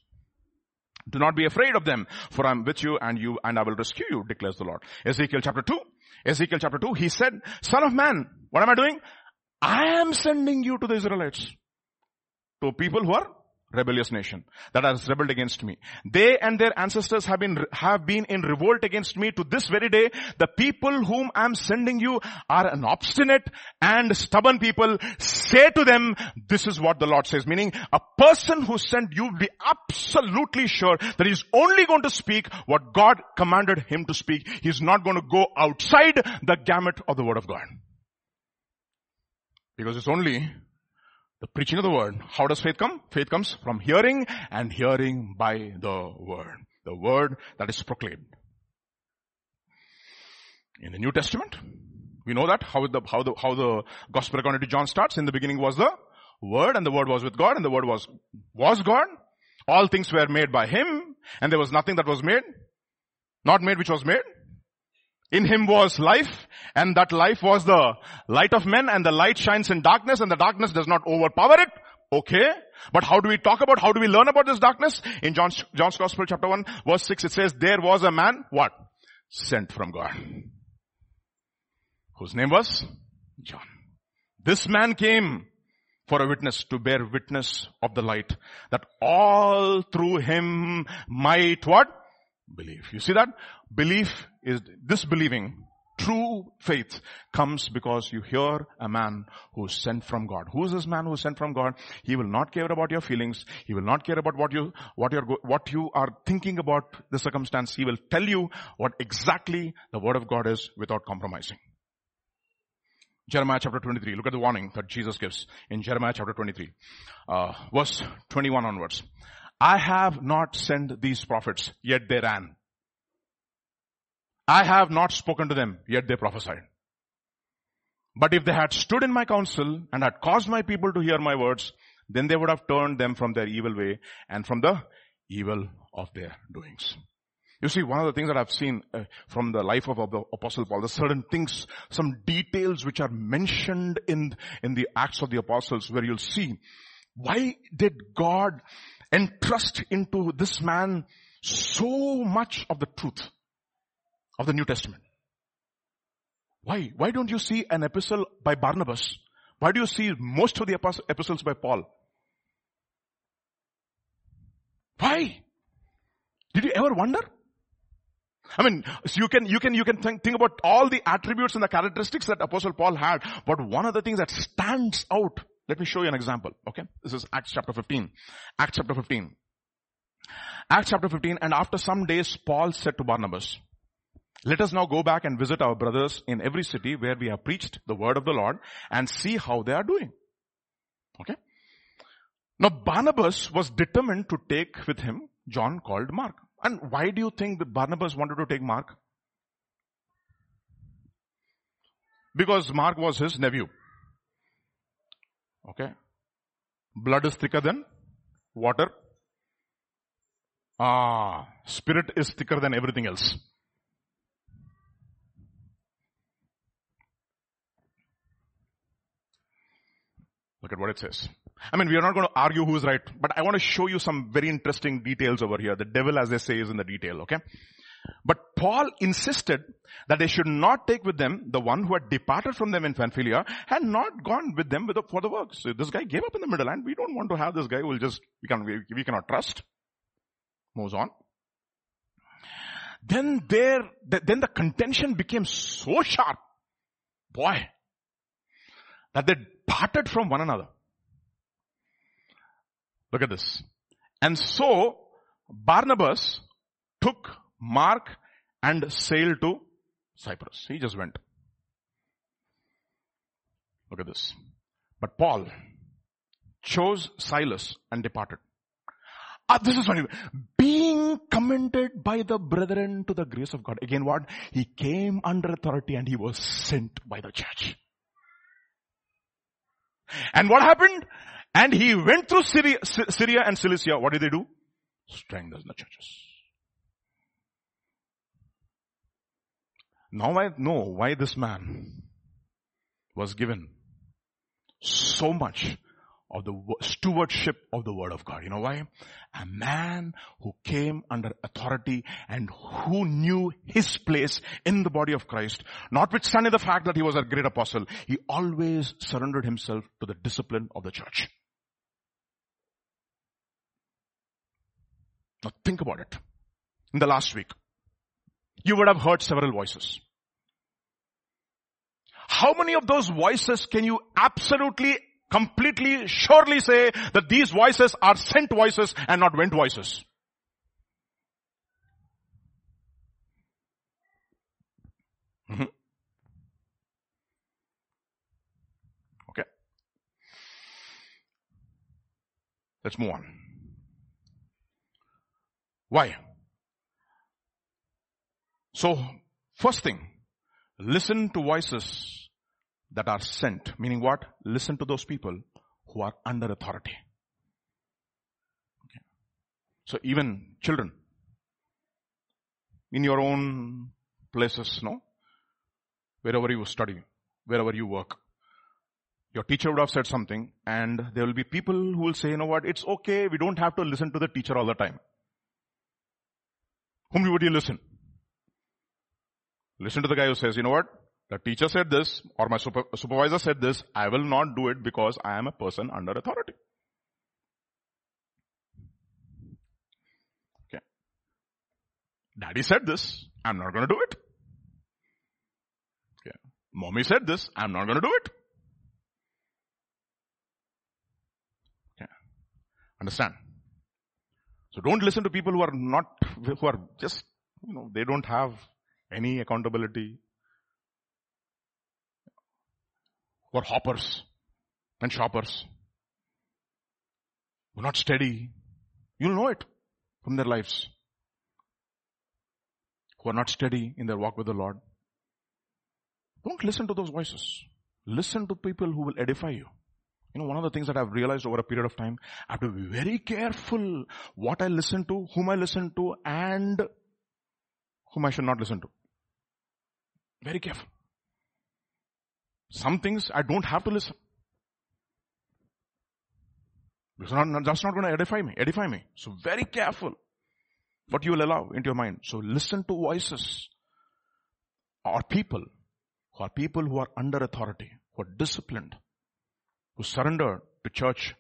Do not be afraid of them, for I am with you and you, and I will rescue you, declares the Lord. Ezekiel chapter 2. Ezekiel chapter 2, he said, son of man, what am I doing? I am sending you to the Israelites. To people who are rebellious nation that has rebelled against me. They and their ancestors have been, have been in revolt against me to this very day. The people whom I am sending you are an obstinate and stubborn people. Say to them, this is what the Lord says. Meaning, a person who sent you be absolutely sure that he's only going to speak what God commanded him to speak. He's not going to go outside the gamut of the word of God. Because it's only the preaching of the word. How does faith come? Faith comes from hearing and hearing by the word. The word that is proclaimed. In the New Testament, we know that how the, how the, how the gospel according to John starts. In the beginning was the word and the word was with God and the word was, was God. All things were made by him and there was nothing that was made, not made which was made. In him was life and that life was the light of men and the light shines in darkness and the darkness does not overpower it. Okay. But how do we talk about, how do we learn about this darkness? In John's, John's Gospel chapter 1 verse 6 it says, there was a man, what? Sent from God. Whose name was? John. This man came for a witness to bear witness of the light that all through him might what? Believe. You see that? Belief is, this believing, true faith comes because you hear a man who is sent from God. Who is this man who is sent from God? He will not care about your feelings. He will not care about what you, what you're, what you are thinking about the circumstance. He will tell you what exactly the word of God is without compromising. Jeremiah chapter 23. Look at the warning that Jesus gives in Jeremiah chapter 23, uh, verse 21 onwards. I have not sent these prophets, yet they ran. I have not spoken to them, yet they prophesied. But if they had stood in my counsel and had caused my people to hear my words, then they would have turned them from their evil way and from the evil of their doings. You see, one of the things that I've seen uh, from the life of, of, the Apostle Paul, the certain things, some details which are mentioned in, in the Acts of the Apostles where you'll see, why did God entrust into this man so much of the truth? of the New Testament. Why? Why don't you see an epistle by Barnabas? Why do you see most of the epistles by Paul? Why? Did you ever wonder? I mean, you can, you can, you can think, think about all the attributes and the characteristics that Apostle Paul had, but one of the things that stands out, let me show you an example, okay? This is Acts chapter 15. Acts chapter 15. Acts chapter 15, and after some days, Paul said to Barnabas, let us now go back and visit our brothers in every city where we have preached the word of the Lord and see how they are doing. Okay? Now Barnabas was determined to take with him John called Mark. And why do you think that Barnabas wanted to take Mark? Because Mark was his nephew. Okay? Blood is thicker than water. Ah, spirit is thicker than everything else. Look at what it says. I mean, we are not going to argue who is right, but I want to show you some very interesting details over here. The devil, as they say, is in the detail, okay? But Paul insisted that they should not take with them the one who had departed from them in Pamphylia and not gone with them with the, for the work. So this guy gave up in the middle and we don't want to have this guy who will just, we, can, we, we cannot trust. Moves on. Then there, then the contention became so sharp. Boy. That they parted from one another. Look at this. And so Barnabas took Mark and sailed to Cyprus. He just went. Look at this. But Paul chose Silas and departed. Ah, this is funny. Being commended by the brethren to the grace of God. Again what? He came under authority and he was sent by the church. And what happened? And he went through Syria, Syria and Cilicia. What did they do? Strengthen the churches. Now I know why this man was given so much of the stewardship of the word of God. You know why? A man who came under authority and who knew his place in the body of Christ, notwithstanding the fact that he was a great apostle, he always surrendered himself to the discipline of the church. Now think about it. In the last week, you would have heard several voices. How many of those voices can you absolutely, completely, surely say that these voices are sent voices and not went voices? Mm-hmm. Okay. Let's move on. Why? So, first thing, listen to voices that are sent. Meaning what? Listen to those people who are under authority. Okay. So even children, in your own places, no? Wherever you study, wherever you work, your teacher would have said something and there will be people who will say, you know what, it's okay, we don't have to listen to the teacher all the time. Whom would you listen? Listen to the guy who says, you know what? The teacher said this or my super, supervisor said this. I will not do it because I am a person under authority. Okay. Daddy said this. I'm not going to do it. Okay. Mommy said this. I'm not going to do it. Okay. Understand? So don't listen to people who are not, who are just, you know, they don't have any accountability. Who are hoppers and shoppers. Who are not steady. You'll know it from their lives. Who are not steady in their walk with the Lord. Don't listen to those voices. Listen to people who will edify you. You know, one of the things that I've realized over a period of time, I have to be very careful what I listen to, whom I listen to, and whom I should not listen to. Very careful. Some things I don't have to listen. It's not, that's not going to edify me, edify me. So very careful what you will allow into your mind. So listen to voices or people who are people who are under authority, who are disciplined, who surrender to church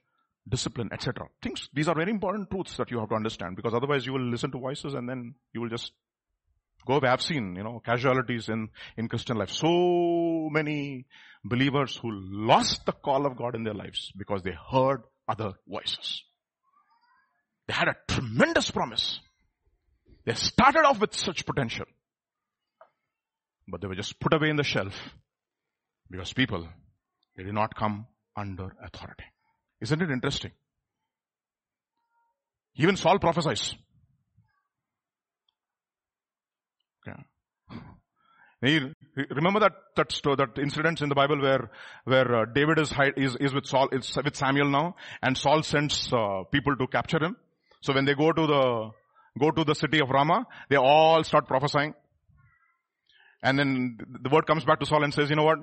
discipline, etc. Things, these are very important truths that you have to understand because otherwise you will listen to voices and then you will just go away. I've seen, you know, casualties in, in Christian life. So many believers who lost the call of God in their lives because they heard other voices. They had a tremendous promise. They started off with such potential. But they were just put away in the shelf because people, they did not come under authority. Isn't it interesting? Even Saul prophesies. Remember that that story, that incidents in the Bible where where uh, David is, is is with Saul is with Samuel now, and Saul sends uh, people to capture him. So when they go to the go to the city of Ramah, they all start prophesying, and then the word comes back to Saul and says, you know what?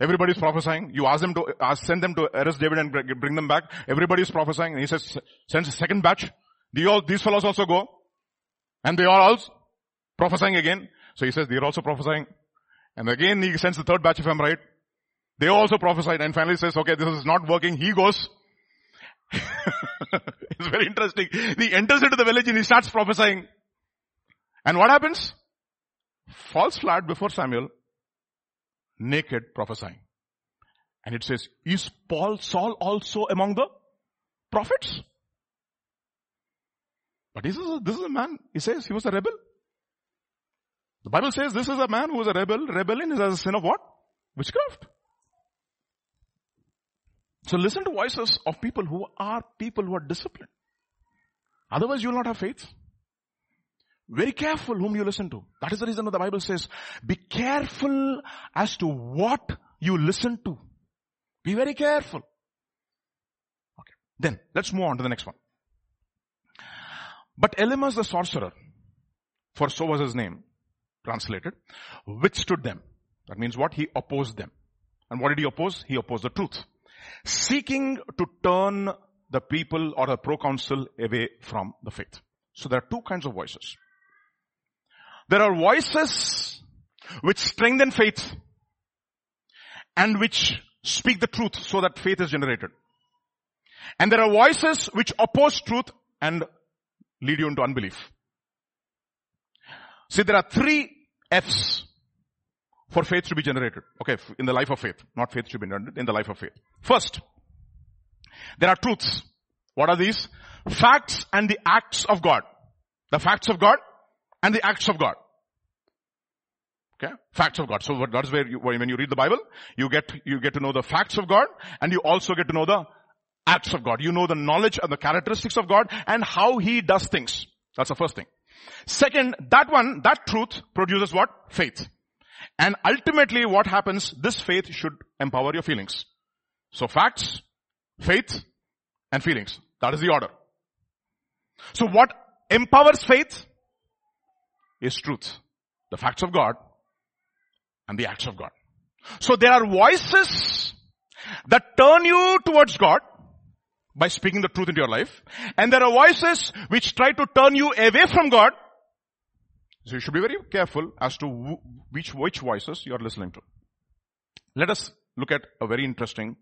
Everybody's prophesying. You ask them to, ask, send them to arrest David and bring them back. Everybody's prophesying. And he says, sends a second batch. Do all, these fellows also go? And they are also prophesying again. So he says, they're also prophesying. And again he sends the third batch of I'm right. They also prophesied and finally says, okay, this is not working. He goes. it's very interesting. He enters into the village and he starts prophesying. And what happens? Falls flat before Samuel naked prophesying. And it says, is Paul, Saul also among the prophets? But this is, a, this is a man, he says he was a rebel. The Bible says this is a man who was a rebel. Rebellion is as a sin of what? Witchcraft. So listen to voices of people who are people who are disciplined. Otherwise you will not have faith. Very careful whom you listen to. That is the reason why the Bible says, be careful as to what you listen to. Be very careful. Okay. Then, let's move on to the next one. But Elymas the sorcerer, for so was his name, translated, withstood them. That means what? He opposed them. And what did he oppose? He opposed the truth. Seeking to turn the people or the proconsul away from the faith. So there are two kinds of voices. There are voices which strengthen faith and which speak the truth so that faith is generated. And there are voices which oppose truth and lead you into unbelief. See, there are three F's for faith to be generated. Okay, in the life of faith. Not faith to be generated, in the life of faith. First, there are truths. What are these? Facts and the acts of God. The facts of God and the acts of God. Okay? Facts of God. So that is where you, when you read the Bible, you get, you get to know the facts of God and you also get to know the acts of God. You know the knowledge and the characteristics of God and how He does things. That's the first thing. Second, that one, that truth produces what? Faith. And ultimately what happens, this faith should empower your feelings. So facts, faith, and feelings. That is the order. So what empowers faith is truth. The facts of God and the acts of God. So there are voices that turn you towards God by speaking the truth into your life. And there are voices which try to turn you away from God. So you should be very careful as to which, which voices you are listening to. Let us look at a very interesting,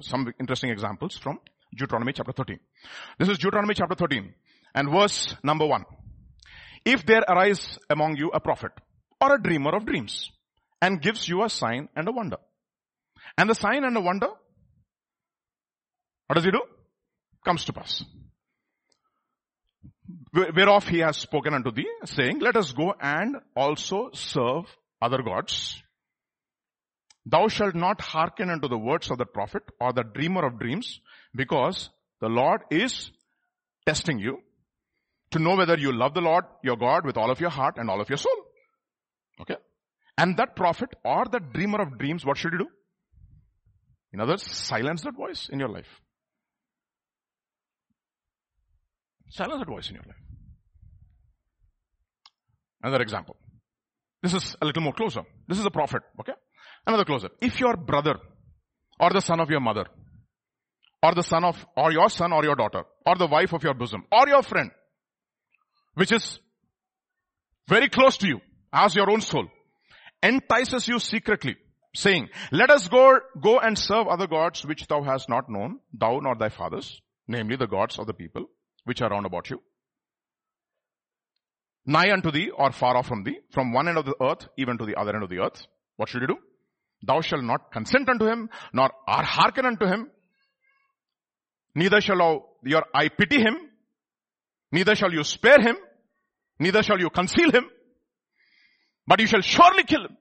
some interesting examples from Deuteronomy chapter 13. This is Deuteronomy chapter 13 and verse number 1. If there arise among you a prophet or a dreamer of dreams and gives you a sign and a wonder. And the sign and the wonder, what does he do? Comes to pass. Whereof he has spoken unto thee, saying, let us go and also serve other gods. Thou shalt not hearken unto the words of the prophet or the dreamer of dreams, because the Lord is testing you to know whether you love the Lord, your God, with all of your heart and all of your soul. Okay? And that prophet or that dreamer of dreams, what should you do? In other words, silence that voice in your life. Silence that voice in your life. Another example. This is a little more closer. This is a prophet, okay? Another closer. If your brother or the son of your mother or the son of, or your son or your daughter or the wife of your bosom or your friend, which is very close to you as your own soul, entices you secretly, saying, let us go, go and serve other gods which thou hast not known, thou nor thy fathers, namely the gods of the people which are round about you. Nigh unto thee or far off from thee, from one end of the earth even to the other end of the earth. What should you do? Thou shalt not consent unto him, nor hearken unto him. Neither shall your eye pity him, neither shall you spare him, neither shall you conceal him, but you shall surely kill him.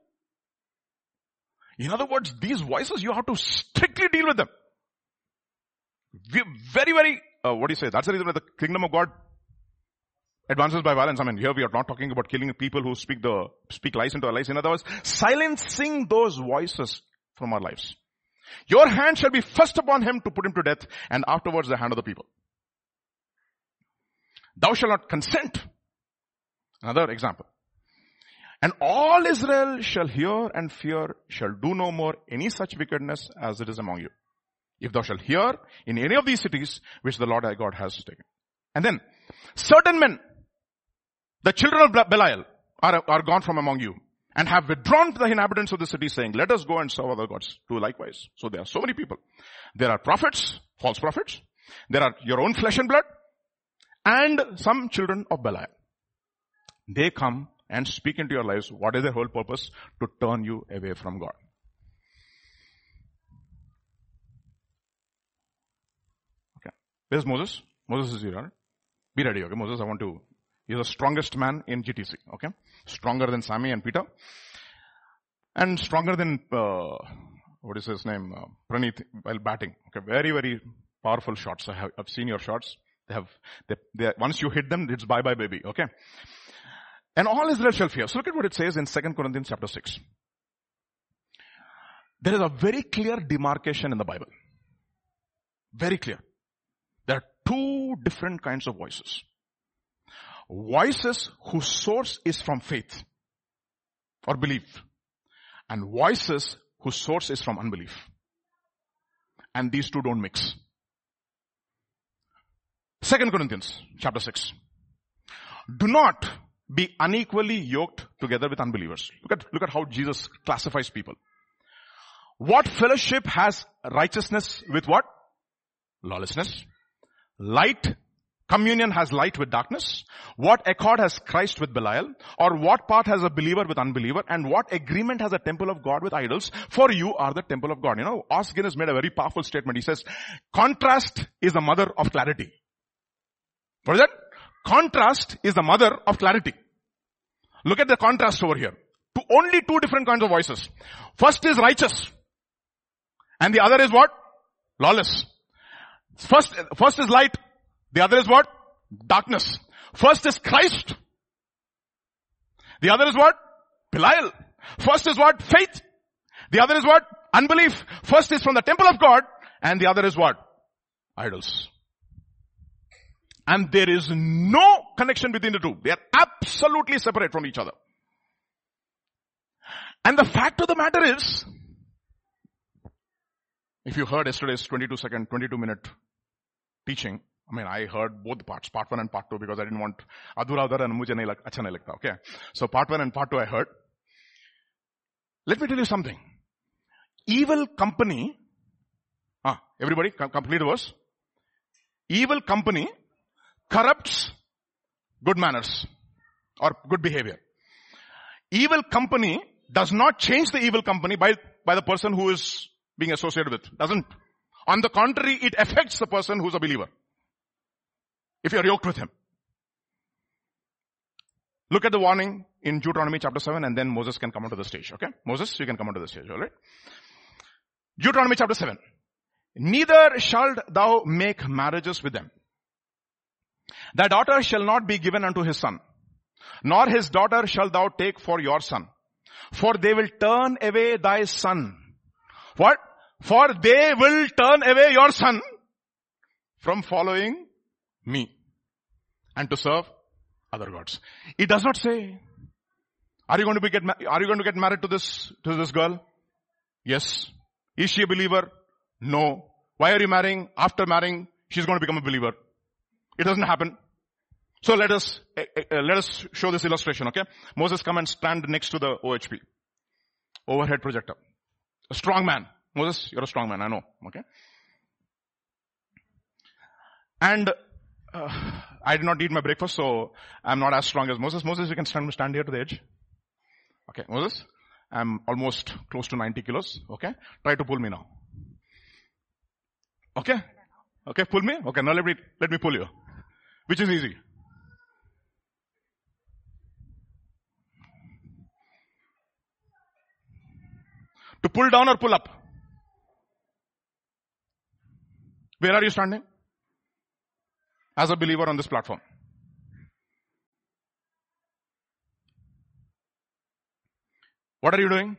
In other words, these voices, you have to strictly deal with them. We Very, very, uh, what do you say? That's the reason why the kingdom of God advances by violence. I mean, here we are not talking about killing people who speak the, speak lies into our lives. In other words, silencing those voices from our lives. Your hand shall be first upon him to put him to death and afterwards the hand of the people. Thou shalt not consent. Another example. And all Israel shall hear and fear, shall do no more any such wickedness as it is among you. If thou shalt hear in any of these cities which the Lord thy God has taken. And then, certain men, the children of Belial, are, are gone from among you and have withdrawn to the inhabitants of the city saying, let us go and serve other gods. Do likewise. So there are so many people. There are prophets, false prophets. There are your own flesh and blood and some children of Belial. They come and speak into your lives what is their whole purpose? To turn you away from God. Okay. Where's Moses? Moses is here. Be ready, okay? Moses, I want to, he's the strongest man in GTC, okay? Stronger than Sammy and Peter. And stronger than, uh, what is his name? Uh, while batting. Okay, very, very powerful shots. I have, I've seen your shots. They have, they, they, once you hit them, it's bye bye baby. Okay. And all Israel shall fear. So look at what it says in 2 Corinthians chapter 6. There is a very clear demarcation in the Bible. Very clear. Two different kinds of voices. Voices whose source is from faith or belief and voices whose source is from unbelief. And these two don't mix. Second Corinthians chapter 6. Do not be unequally yoked together with unbelievers. Look at, look at how Jesus classifies people. What fellowship has righteousness with what? Lawlessness. Light, communion has light with darkness. What accord has Christ with Belial? Or what part has a believer with unbeliever? And what agreement has a temple of God with idols? For you are the temple of God. You know, Os Guinness made a very powerful statement. He says, contrast is the mother of clarity. What is that? Contrast is the mother of clarity. Look at the contrast over here. To only two different kinds of voices. First is righteous. And the other is what? Lawless. First, first is light. The other is what? Darkness. First is Christ. The other is what? Belial. First is what? Faith. The other is what? Unbelief. First is from the temple of God and the other is what? Idols. And there is no connection between the two. They are absolutely separate from each other. And the fact of the matter is, if you heard yesterday's 22 second, 22 minute teaching, I mean, I heard both parts, part one and part two, because I didn't want adhura udhara and mujhe nahi lag, acha nahi okay? So part one and part two I heard. Let me tell you something. Evil company, ah, everybody complete the verse. Evil company corrupts good manners or good behavior. Evil company does not change the evil company by, by the person who is being associated with. Doesn't. On the contrary, it affects the person who's a believer. If you're yoked with him. Look at the warning in Deuteronomy chapter 7 and then Moses can come onto the stage. Okay? Moses, you can come onto the stage, alright? Deuteronomy chapter 7. Neither shalt thou make marriages with them. Thy daughter shall not be given unto his son, nor his daughter shall thou take for your son. For they will turn away thy son. What? For they will turn away your son from following me and to serve other gods. It does not say, are you going to be get, are you going to get married to this, to this girl? Yes. Is she a believer? No. Why are you marrying? After marrying, she's going to become a believer. It doesn't happen. So let us, uh, uh, let us show this illustration, okay? Moses come and stand next to the OHP. Overhead projector. A strong man. Moses, you're a strong man, I know, okay? And uh, I did not eat my breakfast, so I'm not as strong as Moses. Moses, you can stand, stand here to the edge. Okay, Moses, I'm almost close to 90 kilos, okay? Try to pull me now. Okay? Okay, pull me? Okay, now let me, let me pull you. Which is easy. To pull down or pull up? Where are you standing? As a believer on this platform. What are you doing?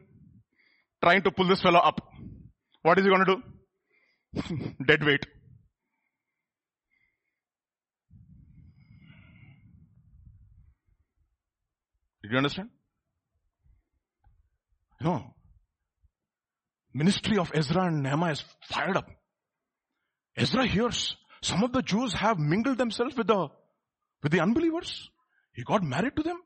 Trying to pull this fellow up. What is he going to do? Dead weight. Did you understand? No. Ministry of Ezra and Nehemiah is fired up. Ezra hears some of the Jews have mingled themselves with the, with the unbelievers. He got married to them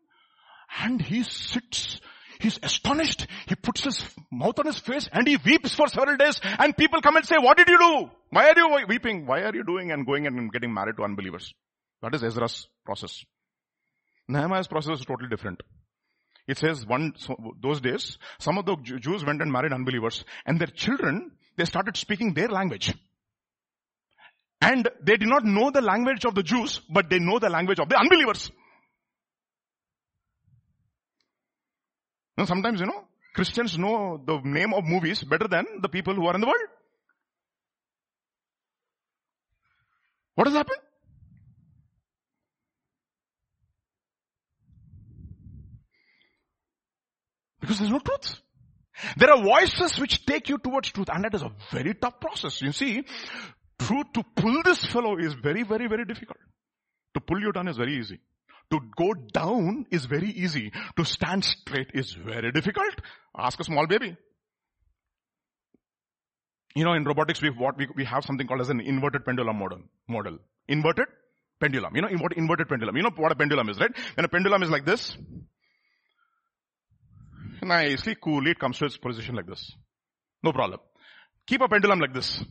and he sits He's astonished. He puts his mouth on his face and he weeps for several days and people come and say, what did you do? Why are you weeping? Why are you doing and going and getting married to unbelievers? That is Ezra's process. Nehemiah's process is totally different. It says one, so those days, some of the Jews went and married unbelievers and their children, they started speaking their language. And they did not know the language of the Jews, but they know the language of the unbelievers. Now sometimes, you know, Christians know the name of movies better than the people who are in the world. What has happened? Because there's no truth. There are voices which take you towards truth and that is a very tough process. You see, to pull this fellow is very, very, very difficult. To pull you down is very easy. To go down is very easy. To stand straight is very difficult. Ask a small baby. You know, in robotics, we what we, we have something called as an inverted pendulum model. Model. Inverted pendulum. You know, what inverted pendulum. You know what a pendulum is, right? When a pendulum is like this, nicely, coolly, it comes to its position like this. No problem. Keep a pendulum like this.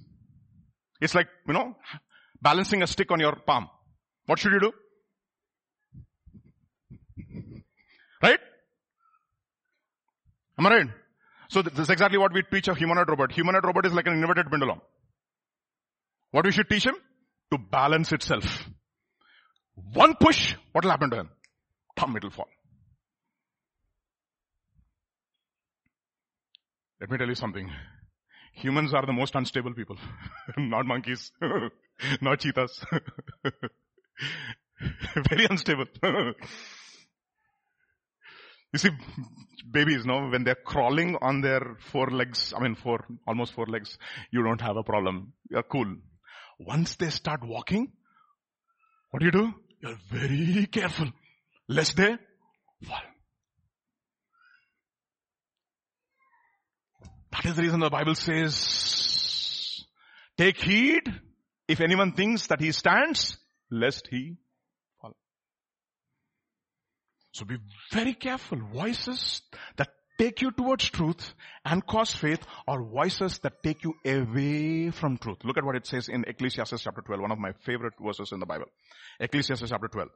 It's like, you know, balancing a stick on your palm. What should you do? Right? Am I right? So this is exactly what we teach a humanoid robot. Humanoid robot is like an inverted pendulum. What we should teach him? To balance itself. One push, what will happen to him? Thumb, it will fall. Let me tell you something. Humans are the most unstable people. not monkeys. not cheetahs. Very unstable. you see, babies, no, when they're crawling on their four legs, I mean four, almost four legs, you don't have a problem. You're cool. Once they start walking, what do you do? You're very careful. Lest they fall. That is the reason the Bible says, take heed if anyone thinks that he stands, lest he fall. So be very careful. Voices that take you towards truth and cause faith or voices that take you away from truth. Look at what it says in Ecclesiastes chapter 12, one of my favorite verses in the Bible. Ecclesiastes chapter 12.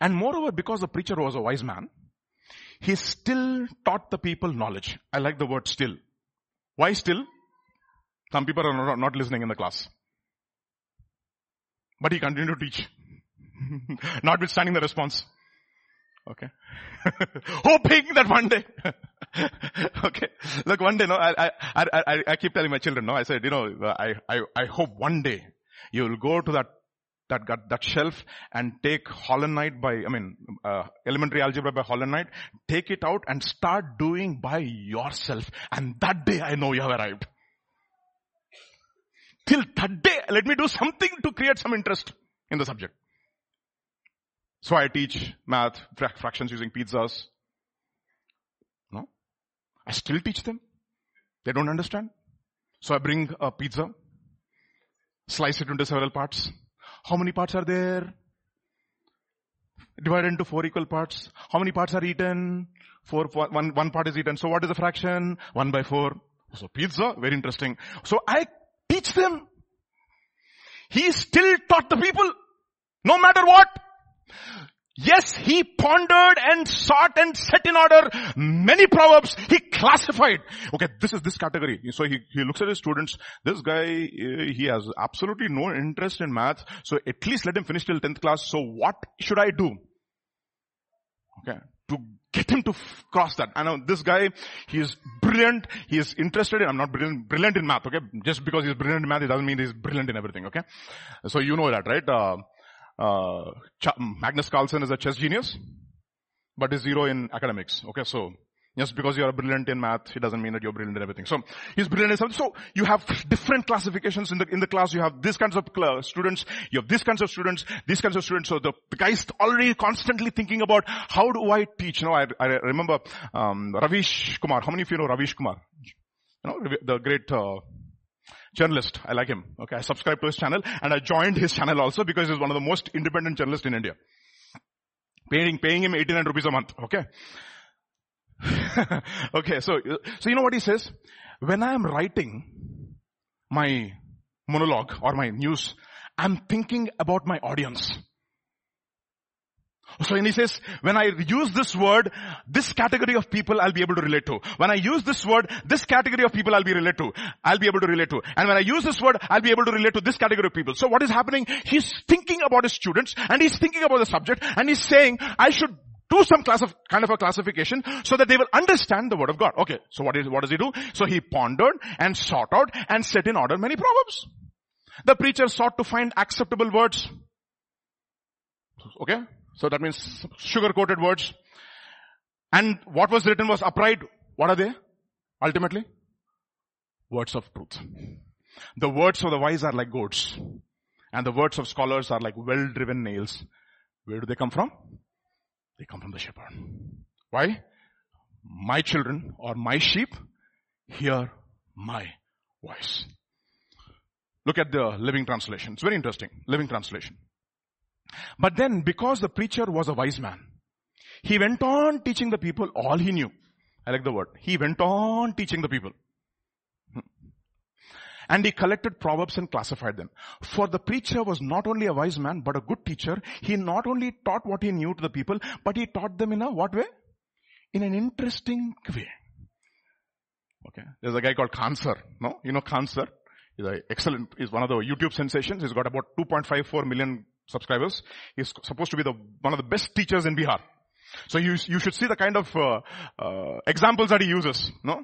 And moreover, because the preacher was a wise man, he still taught the people knowledge. I like the word still. Why still? Some people are not listening in the class. But he continued to teach. Notwithstanding the response. Okay. Hoping that one day. okay. Look, one day, no, I, I, I, I keep telling my children, no, I said, you know, I, I, I hope one day you will go to that that got that shelf and take Holland by, I mean, uh, elementary algebra by Hall and Knight, take it out and start doing by yourself. And that day I know you have arrived. Till that day, let me do something to create some interest in the subject. So I teach math, fractions using pizzas. No? I still teach them. They don't understand. So I bring a pizza, slice it into several parts, how many parts are there? Divided into four equal parts. How many parts are eaten? Four, four one, one part is eaten. So what is the fraction? One by four. So pizza, very interesting. So I teach them. He still taught the people. No matter what. Yes, he pondered and sought and set in order many proverbs. He classified. Okay, this is this category. So he, he looks at his students. This guy, eh, he has absolutely no interest in math. So at least let him finish till 10th class. So what should I do? Okay, to get him to f- cross that. I know this guy, he is brilliant. He is interested in, I'm not brilliant, brilliant in math, okay? Just because he's brilliant in math, it doesn't mean he's brilliant in everything, okay? So you know that, right? Uh, uh, Magnus Carlsen is a chess genius, but is zero in academics. Okay, so just because you are brilliant in math, it doesn't mean that you're brilliant in everything. So he's brilliant in something. So you have different classifications in the in the class. You have these kinds of students. You have these kinds of students. These kinds of students. So the, the guy's already constantly thinking about how do I teach. You know, I, I remember um, Ravish Kumar. How many of you know Ravish Kumar? You know, the great. Uh, journalist. I like him. Okay. I subscribe to his channel and I joined his channel also because he's one of the most independent journalists in India. Paying, paying him 89 rupees a month. Okay. okay. So, so you know what he says? When I am writing my monologue or my news, I'm thinking about my audience. So he says, when I use this word, this category of people I'll be able to relate to. When I use this word, this category of people I'll be relate to. I'll be able to relate to. And when I use this word, I'll be able to relate to this category of people. So what is happening? He's thinking about his students and he's thinking about the subject and he's saying, I should do some class of, kind of a classification so that they will understand the word of God. Okay, so what is, what does he do? So he pondered and sought out and set in order many proverbs. The preacher sought to find acceptable words. Okay, so that means sugar coated words. And what was written was upright. What are they? Ultimately? Words of truth. The words of the wise are like goads. And the words of scholars are like well-driven nails. Where do they come from? They come from the shepherd. Why? My children or my sheep hear my voice. Look at the living translation. It's very interesting. Living translation. But then because the preacher was a wise man, he went on teaching the people all he knew. I like the word. He went on teaching the people. Hmm. And he collected proverbs and classified them. For the preacher was not only a wise man, but a good teacher. He not only taught what he knew to the people, but he taught them in a what way? In an interesting way. Okay. There's a guy called Sir. No? You know Sir? He's a excellent, he's one of the YouTube sensations. He's got about 2.54 million subscribers. He's supposed to be the, one of the best teachers in Bihar. So you, you should see the kind of uh, uh, examples that he uses. No?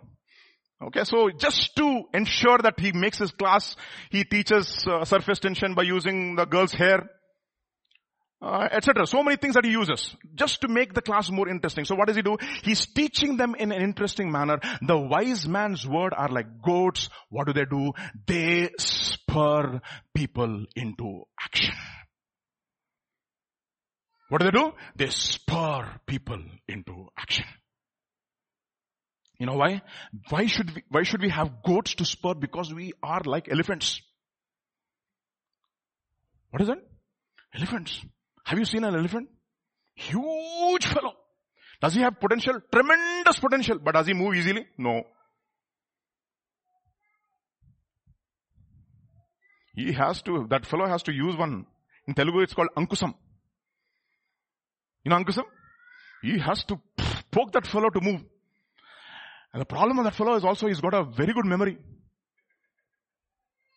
Okay, so just to ensure that he makes his class, he teaches uh, surface tension by using the girl's hair, uh, etc. So many things that he uses just to make the class more interesting. So what does he do? He's teaching them in an interesting manner. The wise man's word are like goads. What do they do? They spur people into action. What do they do? They spur people into action. You know why? Why should we, why should we have goads to spur? Because we are like elephants. What is that? Elephants. Have you seen an elephant? Huge fellow. Does he have potential? Tremendous potential. But does he move easily? No. He has to, that fellow has to use one. In Telugu it's called Ankusam. You know Ankusam? He has to poke that fellow to move. And the problem of that fellow is also he's got a very good memory.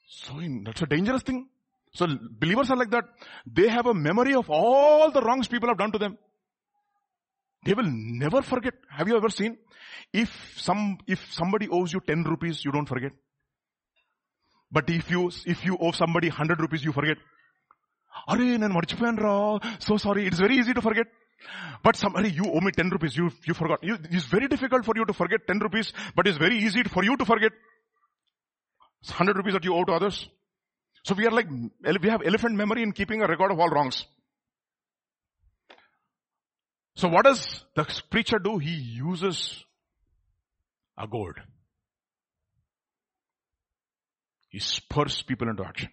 So that's a dangerous thing. So believers are like that. They have a memory of all the wrongs people have done to them. They will never forget. Have you ever seen? If some, if somebody owes you 10 rupees, you don't forget. But if you, if you owe somebody 100 rupees, you forget. Are, so sorry. It's very easy to forget. But somebody, you owe me 10 rupees, you, you forgot. You, it's very difficult for you to forget 10 rupees, but it's very easy for you to forget 100 rupees that you owe to others. So we are like, we have elephant memory in keeping a record of all wrongs. So what does the preacher do? He uses a goad. He spurs people into action.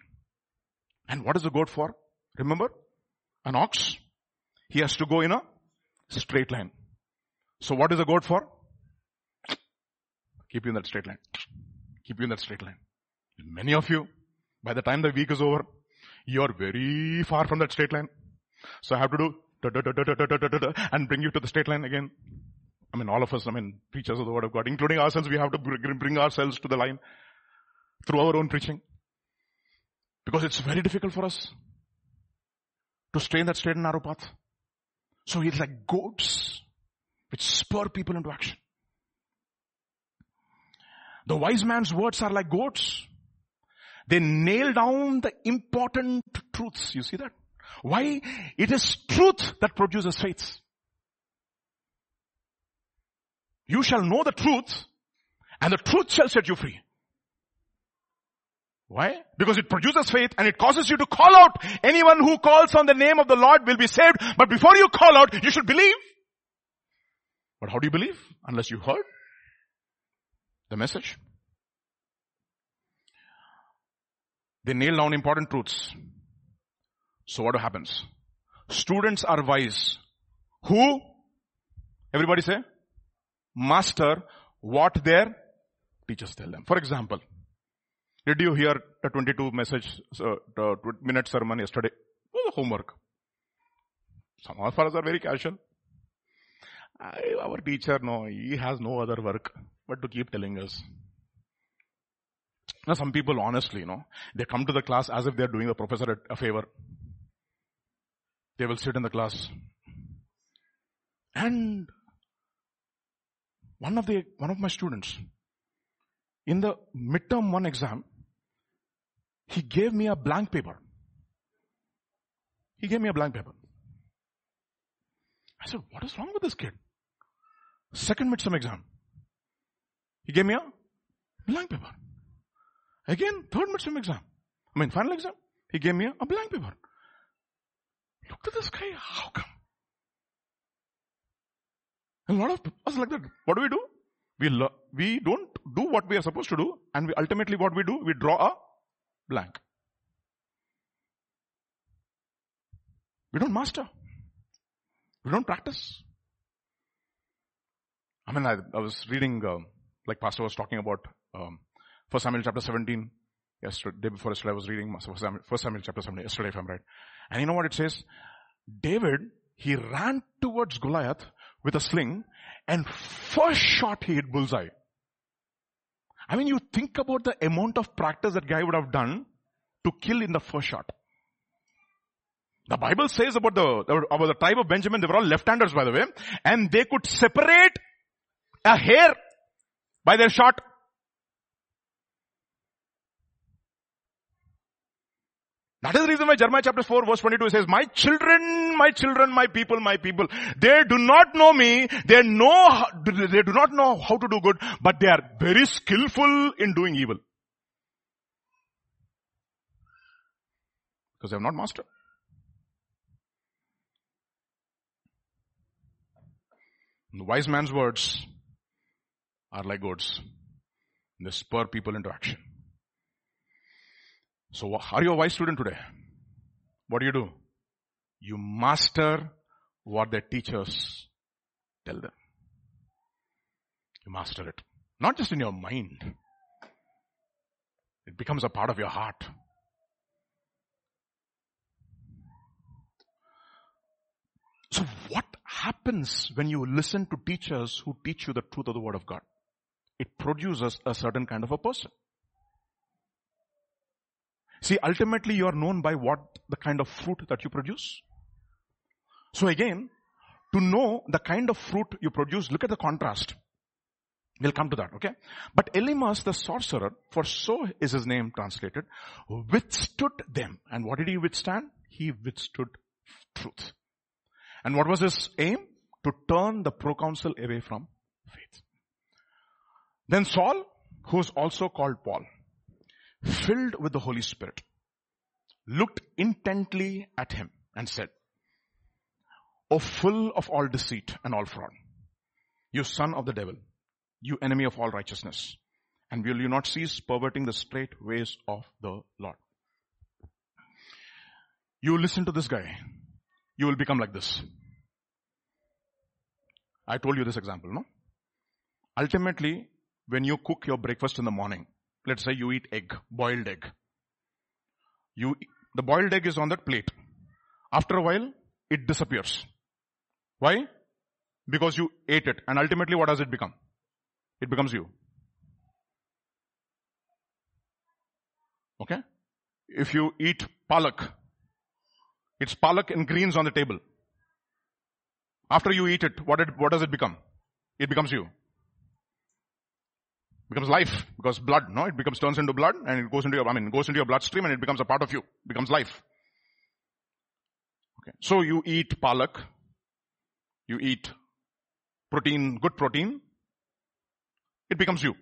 And what is the goad for? Remember? An ox he has to go in a straight line. So what is a goad for? Keep you in that straight line. Keep you in that straight line. Many of you, by the time the week is over, you're very far from that straight line. So I have to do and bring you to the straight line again. I mean, all of us, I mean, preachers of the word of God, including ourselves, we have to bring ourselves to the line through our own preaching. Because it's very difficult for us to stay in that straight and narrow path. So he's like goads which spur people into action. The wise man's words are like goads. They nail down the important truths. You see that? Why? It is truth that produces faith. You shall know the truth and the truth shall set you free. Why? Because it produces faith and it causes you to call out. Anyone who calls on the name of the Lord will be saved. But before you call out, you should believe. But how do you believe? Unless you heard the message. They nail down important truths. So what happens? Students are wise. Who? Everybody say? Master what their teachers tell them. For example, did you hear the 22 message, uh, the minute sermon yesterday? It was a homework. Some of us are very casual. I, our teacher, no, he has no other work but to keep telling us. Now some people honestly, you know, they come to the class as if they're doing the professor a favor. They will sit in the class And one of the, one of my students, in the midterm one exam, he gave me a blank paper. He gave me a blank paper. I said, what is wrong with this kid? Second midterm exam. He gave me a blank paper. Again, third midterm exam. I mean, final exam. He gave me a blank paper. Look at this guy. How come? A lot of us like that. What do we do? We, lo- we don't do what we are supposed to do and we ultimately what we do, we draw a blank. We don't master. We don't practice. I mean, I, I was reading, uh, like Pastor was talking about, um, First Samuel chapter 17. Yesterday, day before yesterday, I was reading First Samuel, Samuel chapter 17, yesterday if I'm right. And you know what it says? David, he ran towards Goliath with a sling and first shot he hit bullseye. I mean, you think about the amount of practice that guy would have done to kill in the first shot. The Bible says about the, about the tribe of Benjamin, they were all left-handers by the way, and they could separate a hair by their shot. That is the reason why Jeremiah chapter 4 verse 22 says, my children, my children, my people, my people, they do not know me, they know, they do not know how to do good, but they are very skillful in doing evil. Because they have not mastered. The wise man's words are like goads. They spur people into action. So how are you a wise student today? What do you do? You master what the teachers tell them. You master it. Not just in your mind. It becomes a part of your heart. So what happens when you listen to teachers who teach you the truth of the word of God? It produces a certain kind of a person. See, ultimately you are known by what the kind of fruit that you produce. So again, to know the kind of fruit you produce, look at the contrast. We'll come to that, okay? But Elymas the sorcerer, for so is his name translated, withstood them. And what did he withstand? He withstood truth. And what was his aim? To turn the proconsul away from faith. Then Saul, who is also called Paul, filled with the Holy Spirit, looked intently at him and said, O full of all deceit and all fraud, you son of the devil, you enemy of all righteousness, and will you not cease perverting the straight ways of the Lord? You listen to this guy, you will become like this. I told you this example, no? Ultimately, when you cook your breakfast in the morning, Let's say you eat egg, boiled egg. You, the boiled egg is on that plate. After a while, it disappears. Why? Because you ate it. And ultimately what does it become? It becomes you. Okay? If you eat palak, it's palak and greens on the table. After you eat it, what, it, what does it become? It becomes you becomes life because blood, no? It becomes, turns into blood and it goes into your, I mean, goes into your bloodstream and it becomes a part of you, becomes life. Okay. So you eat palak, you eat protein, good protein, it becomes you.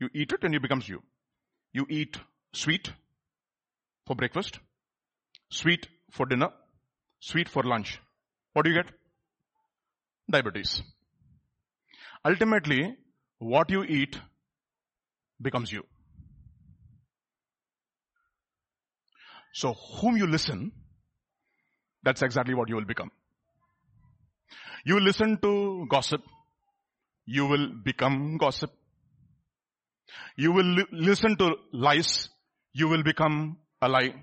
You eat it and it becomes you. You eat sweet for breakfast, sweet for dinner, sweet for lunch. What do you get? Diabetes. Ultimately, what you eat becomes you. So whom you listen, that's exactly what you will become. You listen to gossip, you will become gossip. You will li- listen to lies, you will become a lie.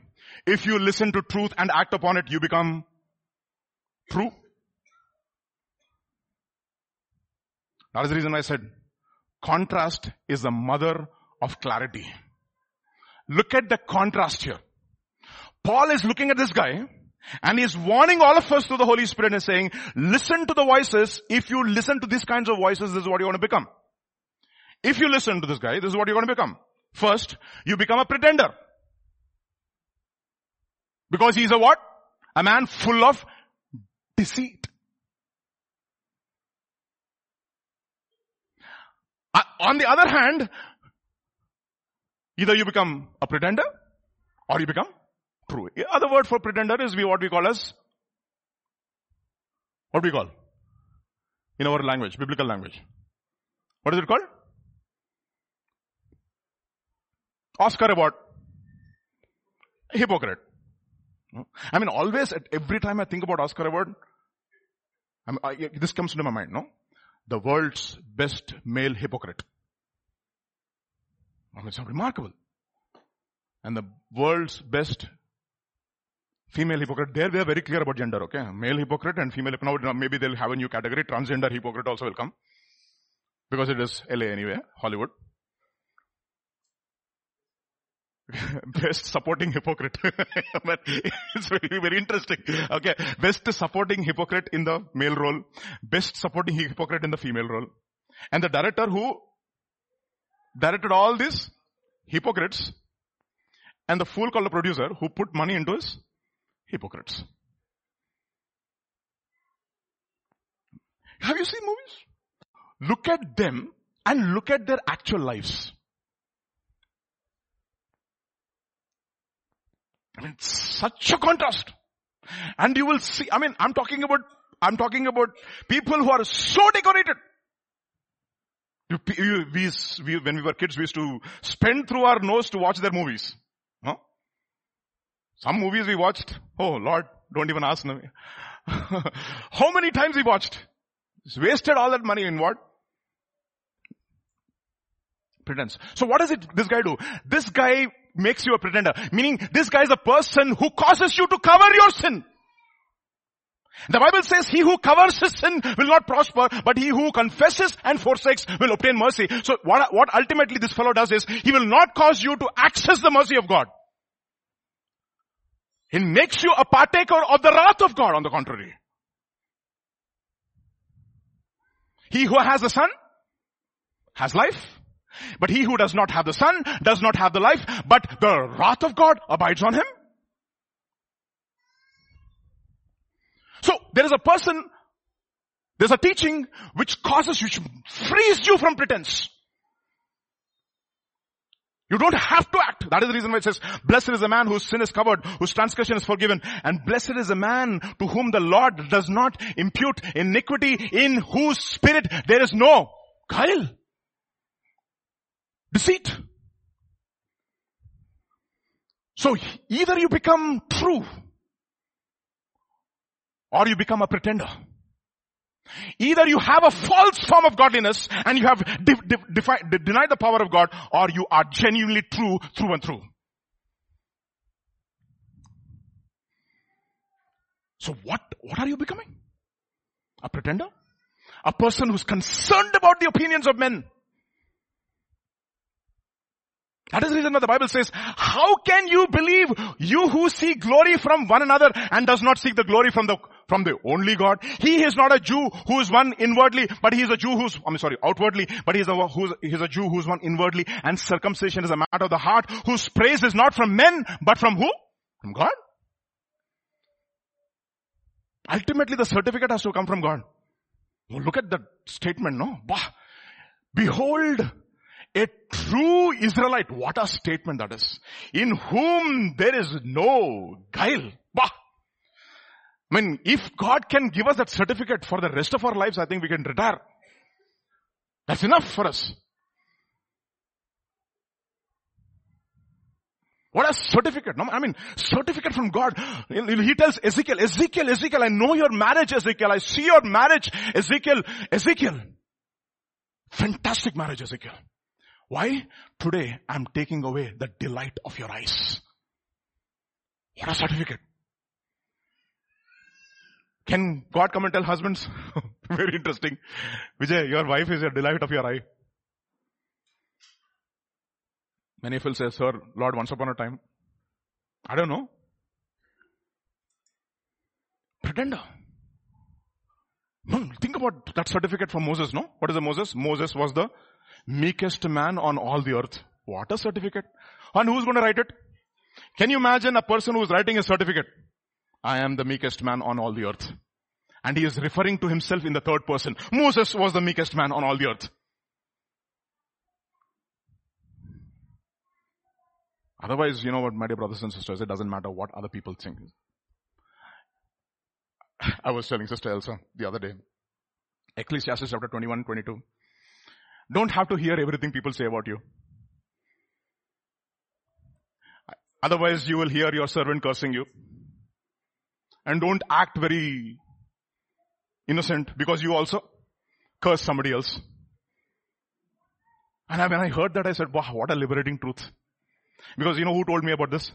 If you listen to truth and act upon it, you become true. That is the reason I said Contrast is the mother of clarity. Look at the contrast here. Paul is looking at this guy And he's warning all of us through the Holy Spirit and saying, listen to the voices. If you listen to these kinds of voices, this is what you're going to become. If you listen to this guy, this is what you're going to become. First, you become a pretender. Because he's a what? A man full of deceit. Uh, on the other hand, either you become a pretender or you become true. The other word for pretender is what we call as, what we call? In our language, biblical language. What is it called? Oscar Award. Hypocrite. I mean, always, at every time I think about Oscar Award, I, this comes into my mind, no? The world's best male hypocrite. I mean, it's remarkable. And the world's best female hypocrite, there they are very clear about gender, okay? Male hypocrite and female, now maybe they'll have a new category, transgender hypocrite also will come. Because it is LA anyway, Hollywood. best supporting hypocrite. but it's very, very interesting. Okay. Best supporting hypocrite in the male role. Best supporting hypocrite in the female role. And the director who directed all these hypocrites and the fool called the producer who put money into his hypocrites. Have you seen movies? Look at them and look at their actual lives. I mean, such a contrast. And you will see, I mean, I'm talking about, I'm talking about people who are so decorated. You, you, we, we, when we were kids, we used to spend through our nose to watch their movies. Huh? Some movies we watched, oh Lord, don't even ask me. How many times we watched? It's wasted all that money in what? Pretense. So what does it, this guy do? This guy makes you a pretender. Meaning this guy is a person who causes you to cover your sin. The Bible says he who covers his sin will not prosper, but he who confesses and forsakes will obtain mercy. So what, what ultimately this fellow does is, he will not cause you to access the mercy of God. He makes you a partaker of the wrath of God on the contrary. He who has the son has life. But he who does not have the son does not have the life, but the wrath of God abides on him. So there is a person, there's a teaching which causes you, frees you from pretense. You don't have to act. That is the reason why it says, blessed is the man whose sin is covered, whose transgression is forgiven, and blessed is the man to whom the Lord does not impute iniquity, in whose spirit there is no guile. Deceit. So either you become true or you become a pretender. Either you have a false form of godliness and you have de- de- defi- de- denied the power of God or you are genuinely true through and through. So what, what are you becoming? A pretender? A person who's concerned about the opinions of men. That is the reason why the Bible says, how can you believe you who seek glory from one another and does not seek the glory from the, from the only God? He is not a Jew who is one inwardly, but he is a Jew who's, I'm sorry, outwardly, but he is a, who's, he's a Jew who's one inwardly and circumcision is a matter of the heart whose praise is not from men, but from who? From God. Ultimately the certificate has to come from God. Oh, look at that statement, no? Bah. Behold, a true Israelite, what a statement that is. In whom there is no guile. Bah! I mean, if God can give us that certificate for the rest of our lives, I think we can retire. That's enough for us. What a certificate. No, I mean, certificate from God. He tells Ezekiel, Ezekiel, Ezekiel, I know your marriage, Ezekiel. I see your marriage, Ezekiel, Ezekiel. Fantastic marriage, Ezekiel. Why? Today I'm taking away the delight of your eyes. What a certificate. Can God come and tell husbands? Very interesting. Vijay, your wife is a delight of your eye. Many people say, sir, Lord, once upon a time. I don't know. pretender. No, think about that certificate from Moses, no? What is the Moses? Moses was the meekest man on all the earth. What a certificate. And who's going to write it? Can you imagine a person who's writing a certificate? I am the meekest man on all the earth. And he is referring to himself in the third person. Moses was the meekest man on all the earth. Otherwise, you know what, my dear brothers and sisters, it doesn't matter what other people think. I was telling Sister Elsa the other day, Ecclesiastes chapter 21, 22. Don't have to hear everything people say about you. Otherwise you will hear your servant cursing you. And don't act very innocent because you also curse somebody else. And when I heard that, I said, wow, what a liberating truth. Because you know who told me about this?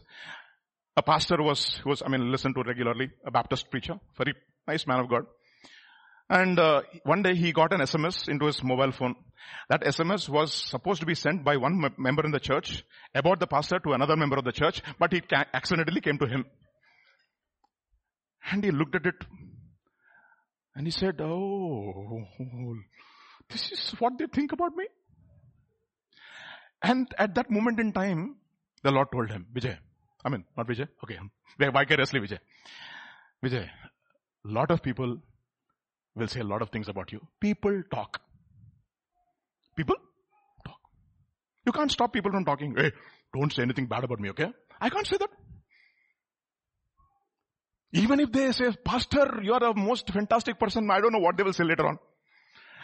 A pastor was, was, I mean, listened to regularly, a Baptist preacher, very nice man of God. And uh, one day he got an SMS into his mobile phone. That SMS was supposed to be sent by one m- member in the church about the pastor to another member of the church, but it ca- accidentally came to him. And he looked at it and he said, oh, this is what they think about me. And at that moment in time, the Lord told him, Vijay, I mean, not Vijay, okay, vicariously Vijay. Vijay, lot of people will say a lot of things about you. People talk. People talk. You can't stop people from talking. Hey, don't say anything bad about me, okay? I can't say that. Even if they say, Pastor, you are the most fantastic person, I don't know what they will say later on.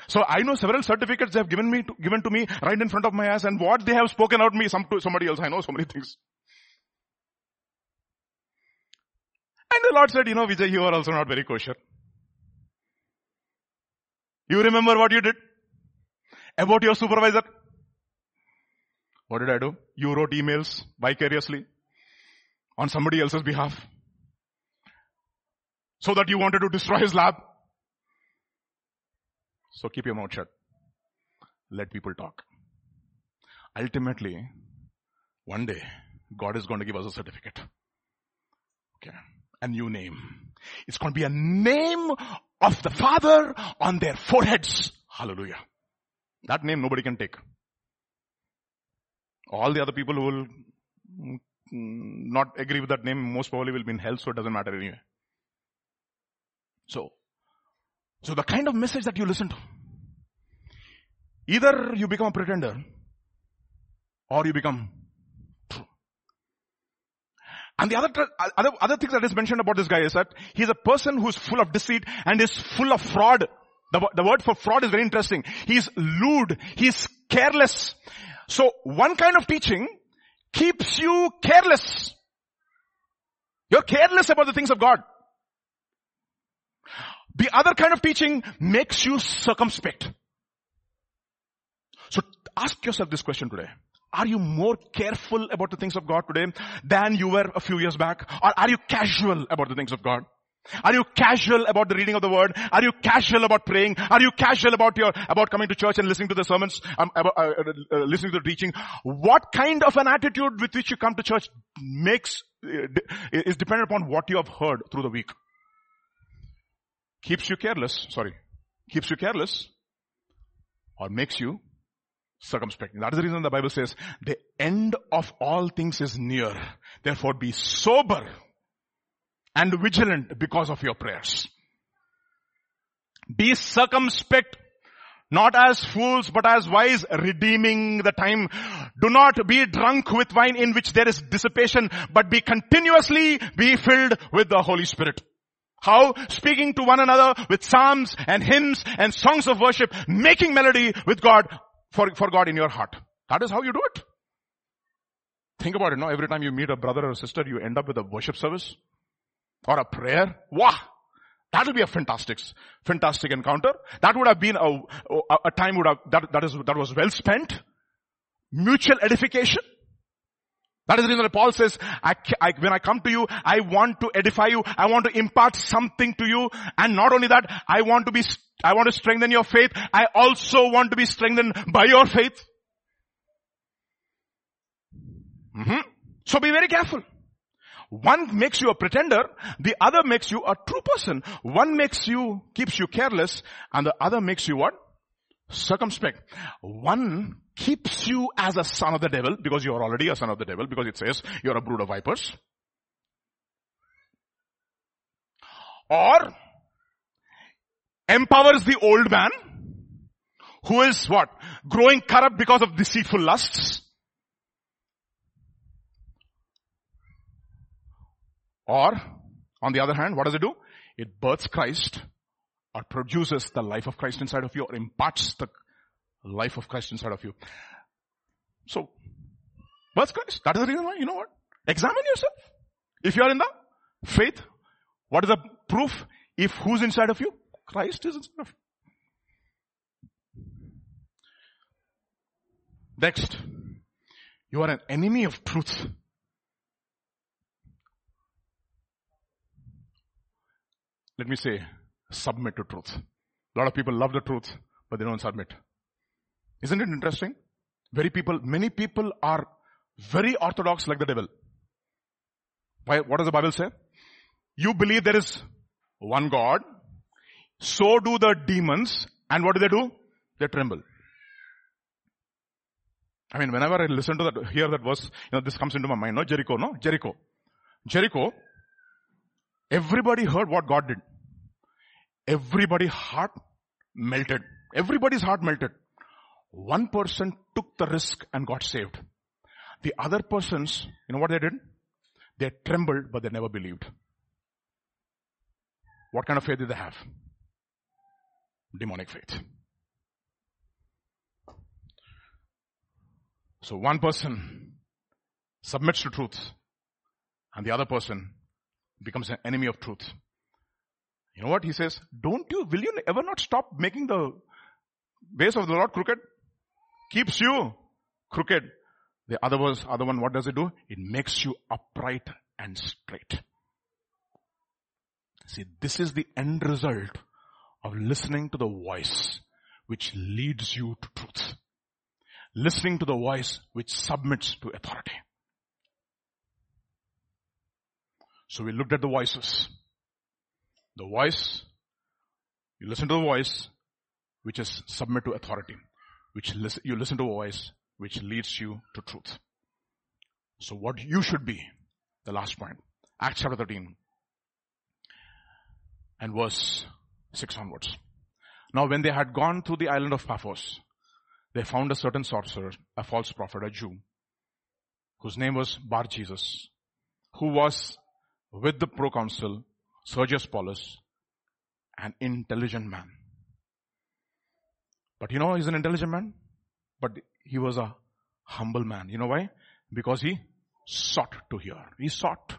So I know several certificates they have given me, to, given to me right in front of my eyes and what they have spoken out me some, to somebody else. I know so many things. And the Lord said, you know, Vijay, you are also not very kosher. You remember what you did? About your supervisor? What did I do? You wrote emails vicariously on somebody else's behalf. So that you wanted to destroy his lab. So keep your mouth shut. Let people talk. Ultimately, one day, God is going to give us a certificate. Okay. A new name. It's going to be a name of the Father on their foreheads. Hallelujah. That name nobody can take. All the other people who will not agree with that name most probably will be in hell, so it doesn't matter anyway. So, so the kind of message that you listen to, either you become a pretender or you become. And the other, other, other things that is mentioned about this guy is that he's a person who's full of deceit and is full of fraud. The, the word for fraud is very interesting. He's lewd. He's careless. So one kind of teaching keeps you careless. You're careless about the things of God. The other kind of teaching makes you circumspect. So ask yourself this question today. Are you more careful about the things of God today than you were a few years back? Or are you casual about the things of God? Are you casual about the reading of the word? Are you casual about praying? Are you casual about your, about coming to church and listening to the sermons, um, uh, uh, uh, listening to the teaching? What kind of an attitude with which you come to church makes, uh, is dependent upon what you have heard through the week keeps you careless, sorry, keeps you careless or makes you circumspect. That is the reason the Bible says the end of all things is near. Therefore be sober and vigilant because of your prayers. Be circumspect not as fools, but as wise, redeeming the time. Do not be drunk with wine in which there is dissipation, but be continuously be filled with the Holy Spirit. How? Speaking to one another with psalms and hymns and songs of worship, making melody with God, for, for God in your heart. That is how you do it. Think about it now. Every time you meet a brother or a sister, you end up with a worship service or a prayer. Wow! That will be a fantastic, fantastic encounter. That would have been a, a, a time would have, that, that is, that was well spent. Mutual edification. That is the reason that Paul says, I, I, when I come to you, I want to edify you. I want to impart something to you. And not only that, I want to be, I want to strengthen your faith. I also want to be strengthened by your faith. Mm-hmm. So be very careful. One makes you a pretender, the other makes you a true person. One makes you, keeps you careless, and the other makes you what? Circumspect. One keeps you as a son of the devil, because you are already a son of the devil, because it says you're a brood of vipers. Or empowers the old man, who is what? Growing corrupt because of deceitful lusts. Or, on the other hand, what does it do? It births Christ or produces the life of Christ inside of you or imparts the life of Christ inside of you. So, births Christ. That is the reason why, you know what? Examine yourself. If you are in the faith, what is the proof? If who's inside of you? Christ is inside of. Next, you are an enemy of truth. Let me say, submit to truth. A lot of people love the truth, but they don't submit. Isn't it interesting? Very people, many people are very orthodox like the devil. Why, what does the Bible say? You believe there is one God, so do the demons, and what do they do? They tremble. I mean, whenever I listen to that, hear that verse, you know, this comes into my mind. No, Jericho, no? Jericho. Jericho, everybody heard what God did. Everybody heart melted. Everybody's heart melted. One person took the risk and got saved. The other persons, you know what they did? They trembled, but they never believed. What kind of faith did they have? Demonic faith. So one person submits to truth and the other person becomes an enemy of truth. You know what he says? Don't you, will you ever not stop making the ways of the Lord crooked? Keeps you crooked. The other other one, what does it do? It makes you upright and straight. See, this is the end result of listening to the voice which leads you to truth listening to the voice which submits to authority. So we looked at the voices. The voice, you listen to the voice which is submit to authority, which you listen to a voice which leads you to truth. So what you should be, the last point, Acts chapter 13 and verse 6 onwards. Now when they had gone through the island of Paphos, they found a certain sorcerer, a false prophet, a Jew, whose name was Bar Jesus, who was with the proconsul Sergius Paulus, an intelligent man. But you know, he's an intelligent man, but he was a humble man. You know why? Because he sought to hear. He sought.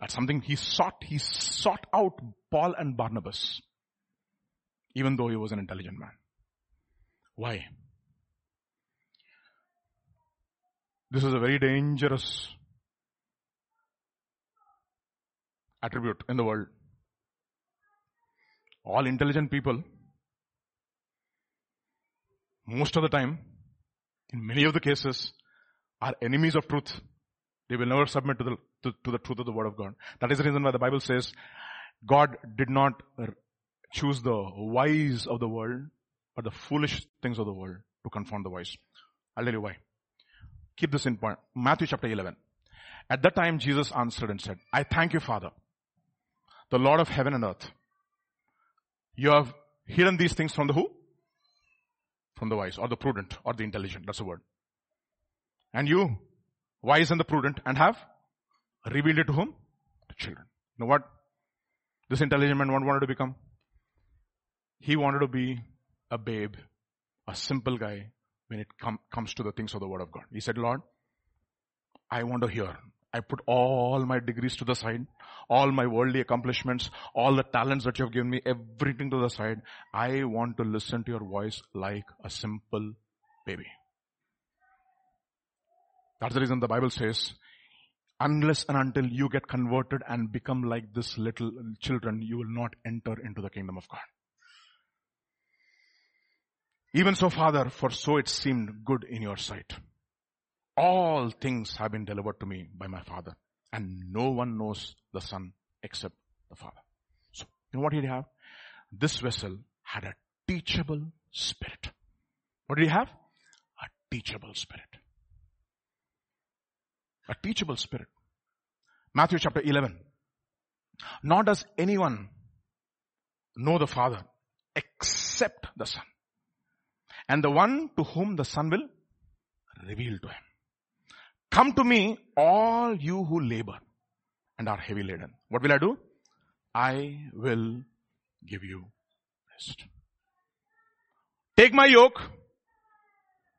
That's something he sought. He sought out Paul and Barnabas, even though he was an intelligent man. Why? This is a very dangerous attribute in the world. All intelligent people, most of the time, in many of the cases, are enemies of truth. They will never submit to the, to, the truth of the word of God. That is the reason why the Bible says God did not choose the wise of the world, but the foolish things of the world to confound the wise. I'll tell you why. Keep this in point. Matthew chapter 11. At that time Jesus answered and said, I thank you Father, the Lord of heaven and earth. You have hidden these things from the who? From the wise or the prudent or the intelligent. That's the word. And you, wise and the prudent and have revealed it to whom? To children. You know what? This intelligent man wanted to become? He wanted to be a babe, a simple guy when it com- comes to the things of the word of God. He said, Lord, I want to hear. I put all my degrees to the side, all my worldly accomplishments, all the talents that you have given me, everything to the side. I want to listen to your voice like a simple baby. That's the reason the Bible says, unless and until you get converted and become like this little children, you will not enter into the kingdom of God. Even so, Father, for so it seemed good in your sight. All things have been delivered to me by my Father. And no one knows the son except the father. So, you know what did he have? This vessel had a teachable spirit. What did he have? A teachable spirit. A teachable spirit. Matthew chapter 11. Nor does anyone know the Father except the Son. And the one to whom the Son will reveal to him. Come to me, all you who labor and are heavy laden. What will I do? I will give you rest. Take my yoke.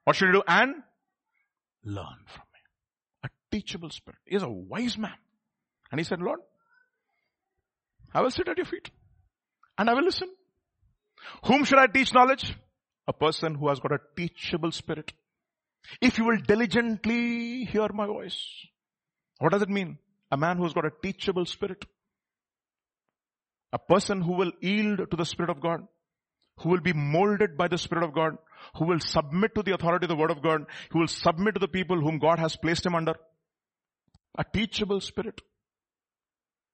What should you do? And learn from teachable spirit. He is a wise man. And he said, Lord, I will sit at your feet and I will listen. Whom should I teach knowledge? A person who has got a teachable spirit. If you will diligently hear my voice. What does it mean? A man who has got a teachable spirit. A person who will yield to the Spirit of God. Who will be molded by the Spirit of God. Who will submit to the authority of the Word of God. Who will submit to the people whom God has placed him under. A teachable spirit.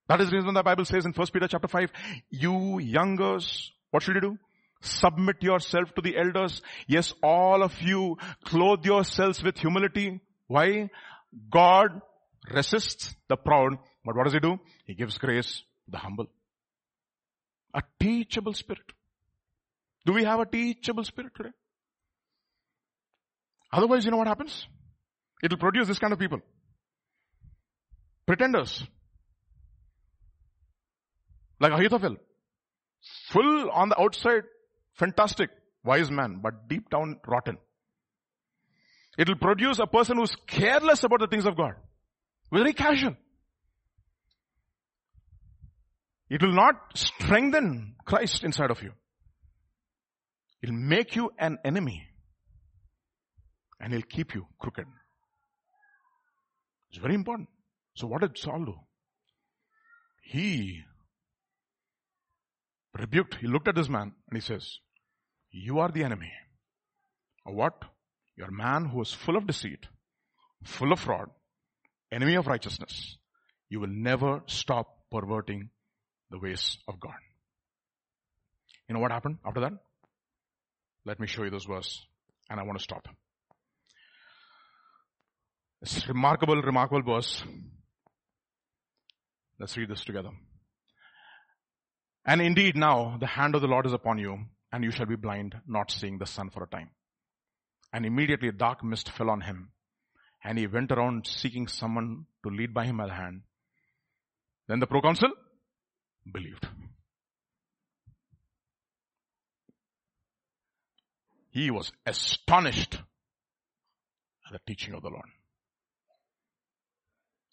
That is the reason the Bible says in 1 Peter chapter 5, you youngers, what should you do? Submit yourself to the elders. Yes, all of you clothe yourselves with humility. Why? God resists the proud, but what does he do? He gives grace to the humble. A teachable spirit. Do we have a teachable spirit today? Otherwise, you know what happens? It will produce this kind of people. Pretenders. Like Ahithophel. Full on the outside, fantastic, wise man, but deep down rotten. It will produce a person who's careless about the things of God. Very casual. It will not strengthen Christ inside of you. It'll make you an enemy. And he'll keep you crooked. It's very important. So what did Saul do? He rebuked, he looked at this man and he says, you are the enemy. Of what? You're a man who is full of deceit, full of fraud, enemy of righteousness. You will never stop perverting the ways of God. You know what happened after that? Let me show you this verse and I want to stop. It's remarkable, remarkable verse. Let's read this together. And indeed now the hand of the Lord is upon you and you shall be blind, not seeing the sun for a time. And immediately a dark mist fell on him and he went around seeking someone to lead by him the hand. Then the proconsul believed. He was astonished at the teaching of the Lord.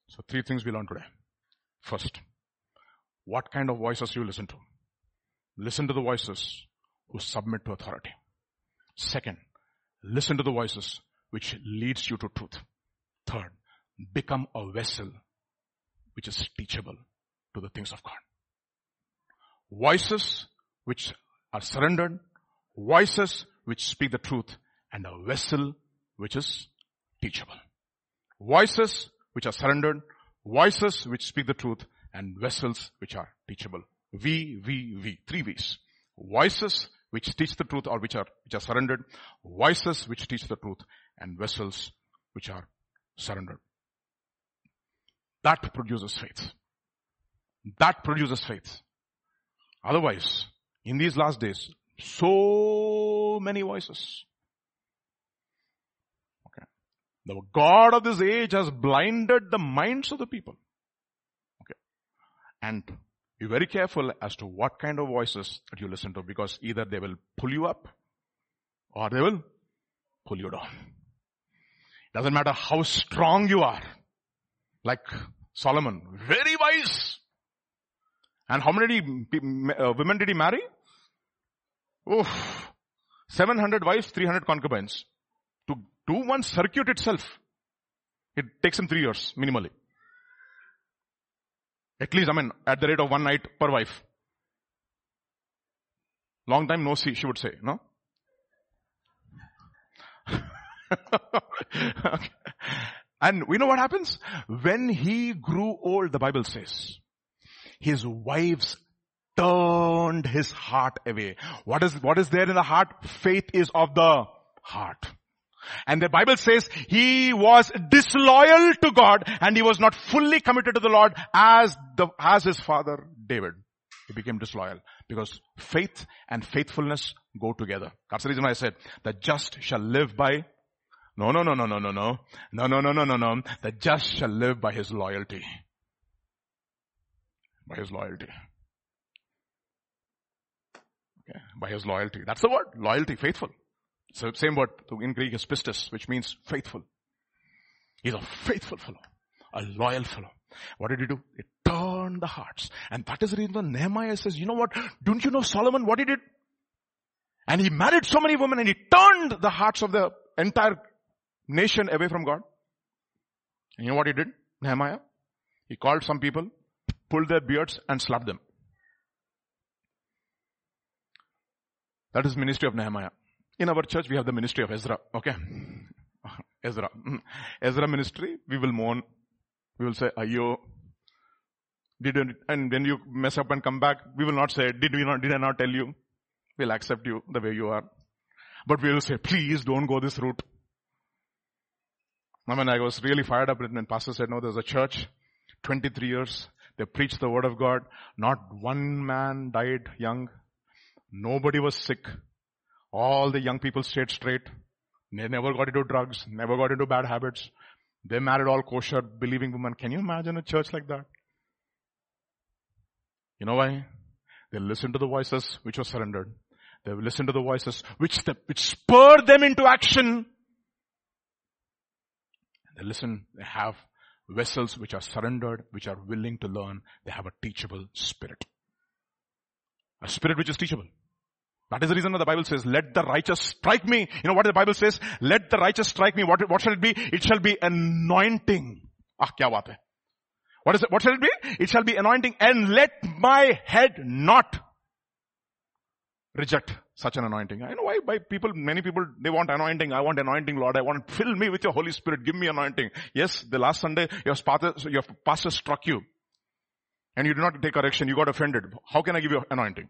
So three things we learned today. First, what kind of voices you listen to. Listen to the voices who submit to authority. Second, listen to the voices which leads you to truth. Third, become a vessel which is teachable to the things of God. Voices which are surrendered, voices which speak the truth, and a vessel which is teachable. Voices which are surrendered, voices which speak the truth, and vessels which are teachable. V, V, V. Three V's. Voices which teach the truth or which are, which are surrendered. Voices which teach the truth and vessels which are surrendered. That produces faith. That produces faith. Otherwise, in these last days, so many voices. The God of this age has blinded the minds of the people. Okay. And be very careful as to what kind of voices that you listen to because either they will pull you up or they will pull you down. It Doesn't matter how strong you are. Like Solomon, very wise. And how many uh, women did he marry? Oh, 700 wives, 300 concubines. Do one circuit itself, it takes him three years, minimally. At least, I mean, at the rate of one night per wife. Long time no see, she would say, no? okay. And we know what happens? When he grew old, the Bible says, his wives turned his heart away. What is, what is there in the heart? Faith is of the heart. And the Bible says he was disloyal to God and he was not fully committed to the Lord as the, as his father David. He became disloyal because faith and faithfulness go together. That's the reason I said the just shall live by no, no, no, no, no, no, no. No, no, no, no, no, no. The just shall live by his loyalty. By his loyalty. Okay. By his loyalty. That's the word. Loyalty, faithful. So same word in Greek is pistis, which means faithful. He's a faithful fellow. A loyal fellow. What did he do? He turned the hearts. And that is the reason Nehemiah says, you know what? Don't you know Solomon what he did? And he married so many women and he turned the hearts of the entire nation away from God. And you know what he did? Nehemiah? He called some people, pulled their beards and slapped them. That is ministry of Nehemiah. In our church, we have the ministry of Ezra. Okay. Ezra. Mm. Ezra ministry, we will mourn. We will say, Ayo. Did you, and when you mess up and come back, we will not say, did we not, did I not tell you? We'll accept you the way you are. But we will say, please don't go this route. I mean, I was really fired up when pastor said, no, there's a church, 23 years, they preached the word of God. Not one man died young. Nobody was sick. All the young people stayed straight. They never got into drugs, never got into bad habits. They married all kosher, believing women. Can you imagine a church like that? You know why? They listened to the voices which were surrendered. They listened to the voices which, which spurred them into action they listen, they have vessels which are surrendered, which are willing to learn. They have a teachable spirit. A spirit which is teachable. That is the reason why the Bible says, let the righteous strike me. You know what the Bible says? Let the righteous strike me. What, what shall it be? It shall be anointing. Ah, kya baat hai? What is it? What shall it be? It shall be anointing and let my head not reject such an anointing. I know why, why people, many people, they want anointing. I want anointing, Lord. I want, fill me with your Holy Spirit. Give me anointing. Yes, the last Sunday, your pastor, your pastor struck you. And you did not take correction. You got offended. How can I give you anointing?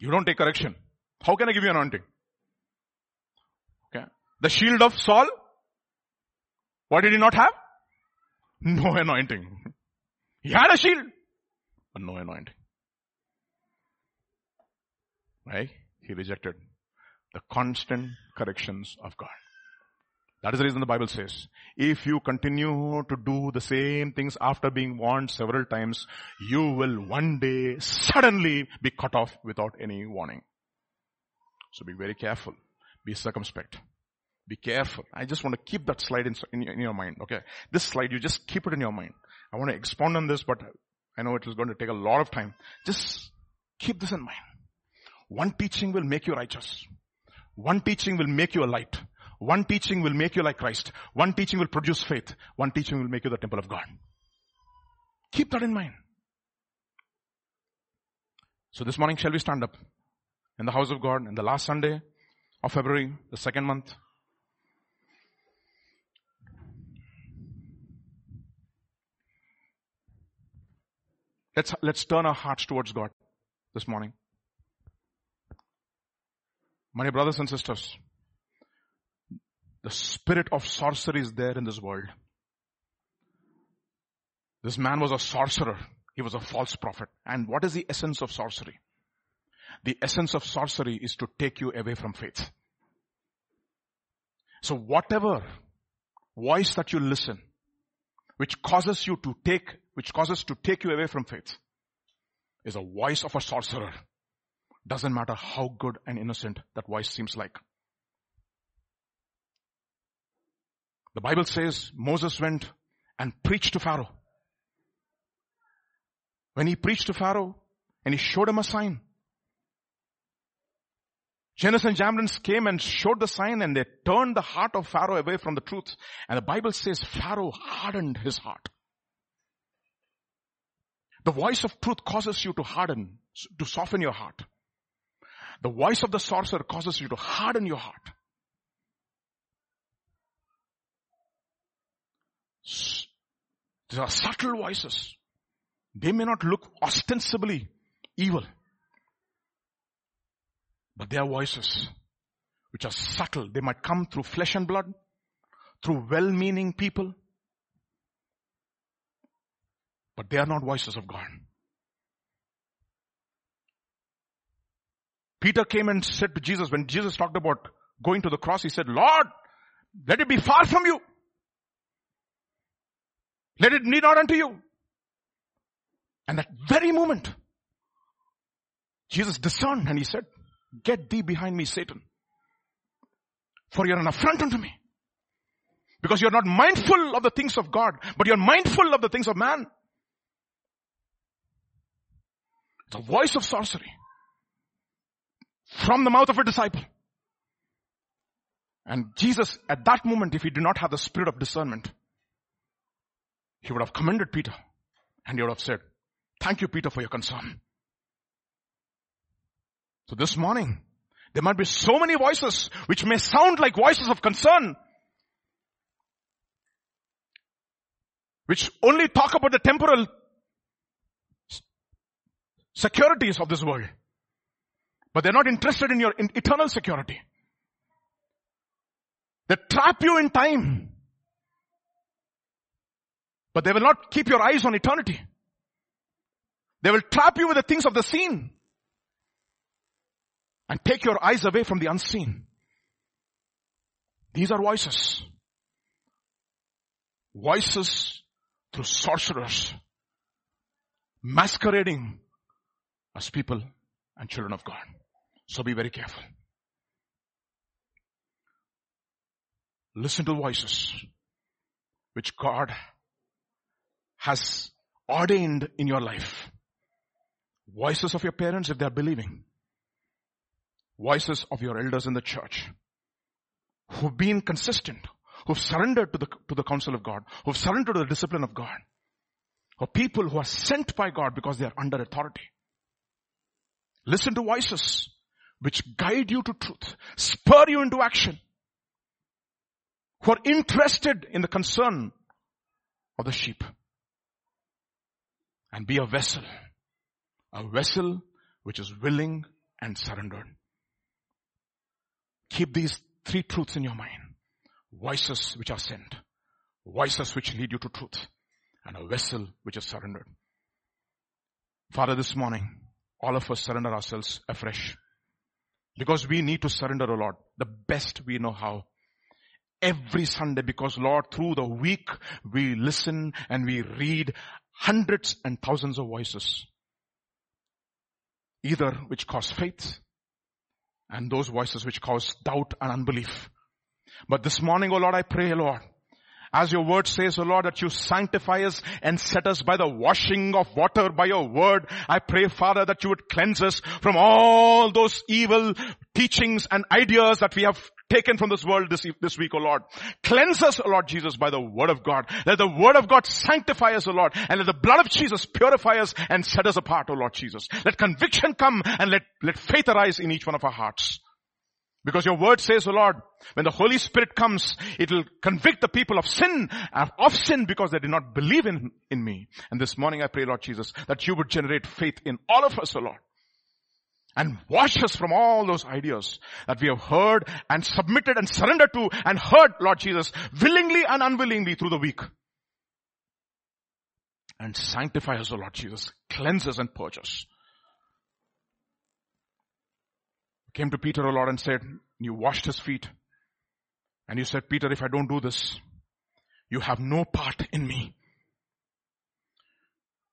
You don't take correction. How can I give you anointing? Okay. The shield of Saul. What did he not have? No anointing. He had a shield, but no anointing. Right? He rejected the constant corrections of God. That is the reason the Bible says, if you continue to do the same things after being warned several times, you will one day suddenly be cut off without any warning. So be very careful. Be circumspect. Be careful. I just want to keep that slide in, in, in your mind. Okay. This slide, you just keep it in your mind. I want to expound on this, but I know it is going to take a lot of time. Just keep this in mind. One teaching will make you righteous. One teaching will make you a light. One teaching will make you like Christ. One teaching will produce faith. One teaching will make you the temple of God. Keep that in mind. So this morning shall we stand up in the house of God in the last Sunday of February, the second month. Let's, let's turn our hearts towards God this morning. My brothers and sisters, the spirit of sorcery is there in this world. This man was a sorcerer. He was a false prophet. And what is the essence of sorcery? The essence of sorcery is to take you away from faith. So whatever voice that you listen, which causes you to take, which causes to take you away from faith, is a voice of a sorcerer. Doesn't matter how good and innocent that voice seems like. The Bible says Moses went and preached to Pharaoh. When he preached to Pharaoh and he showed him a sign, Jannes and Jambres came and showed the sign and they turned the heart of Pharaoh away from the truth. And the Bible says Pharaoh hardened his heart. The voice of truth causes you to harden, to soften your heart. The voice of the sorcerer causes you to harden your heart. These are subtle voices. They may not look ostensibly evil. But they are voices which are subtle. They might come through flesh and blood, through well-meaning people. But they are not voices of God. Peter came and said to Jesus, when Jesus talked about going to the cross, he said, Lord, let it be far from you. Let it need not unto you. And that very moment, Jesus discerned and he said, get thee behind me, Satan. For you're an affront unto me. Because you're not mindful of the things of God, but you're mindful of the things of man. The voice of sorcery from the mouth of a disciple. And Jesus, at that moment, if he did not have the spirit of discernment, he would have commended Peter and he would have said, thank you, Peter, for your concern. So this morning, there might be so many voices which may sound like voices of concern, which only talk about the temporal securities of this world. But they're not interested in your eternal security. They trap you in time. But they will not keep your eyes on eternity. They will trap you with the things of the seen and take your eyes away from the unseen. These are voices. Voices through sorcerers masquerading as people and children of God. So be very careful. Listen to voices which God has ordained in your life. Voices of your parents if they are believing. Voices of your elders in the church who've been consistent, who've surrendered to the, to the counsel of God, who've surrendered to the discipline of God. Or people who are sent by God because they are under authority. Listen to voices which guide you to truth, spur you into action, who are interested in the concern of the sheep. And be a vessel, a vessel which is willing and surrendered. Keep these three truths in your mind. Voices which are sent, voices which lead you to truth, and a vessel which is surrendered. Father, this morning, all of us surrender ourselves afresh. Because we need to surrender a lot, the best we know how. Every Sunday because Lord, through the week we listen and we read hundreds and thousands of voices. Either which cause faith and those voices which cause doubt and unbelief. But this morning, oh Lord, I pray, Lord, as your word says, O Lord, that you sanctify us and set us by the washing of water by your word. I pray, Father, that you would cleanse us from all those evil teachings and ideas that we have taken from this world this, this week, O Lord. Cleanse us, O Lord Jesus, by the word of God. Let the word of God sanctify us, O Lord, and let the blood of Jesus purify us and set us apart, O Lord Jesus. Let conviction come and let, let faith arise in each one of our hearts. Because your word says, O oh Lord, when the Holy Spirit comes, it will convict the people of sin, uh, of sin because they did not believe in, in me. And this morning I pray, Lord Jesus, that you would generate faith in all of us, O oh Lord. And wash us from all those ideas that we have heard and submitted and surrendered to and heard, Lord Jesus, willingly and unwillingly through the week. And sanctify us, O Lord Jesus. Cleanse us and purge us. came to Peter, O Lord, and said, you washed his feet. And you said, Peter, if I don't do this, you have no part in me.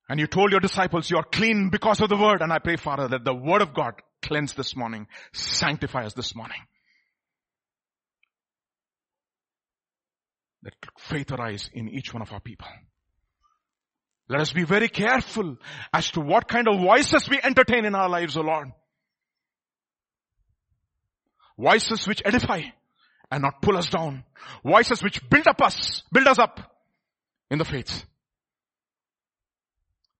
And you told your disciples, you are clean because of the word. And I pray, Father, that the word of God cleanse this morning, sanctify us this morning. Let faith arise in each one of our people. Let us be very careful as to what kind of voices we entertain in our lives, O Lord. Voices which edify and not pull us down. Voices which build up us, build us up in the faith.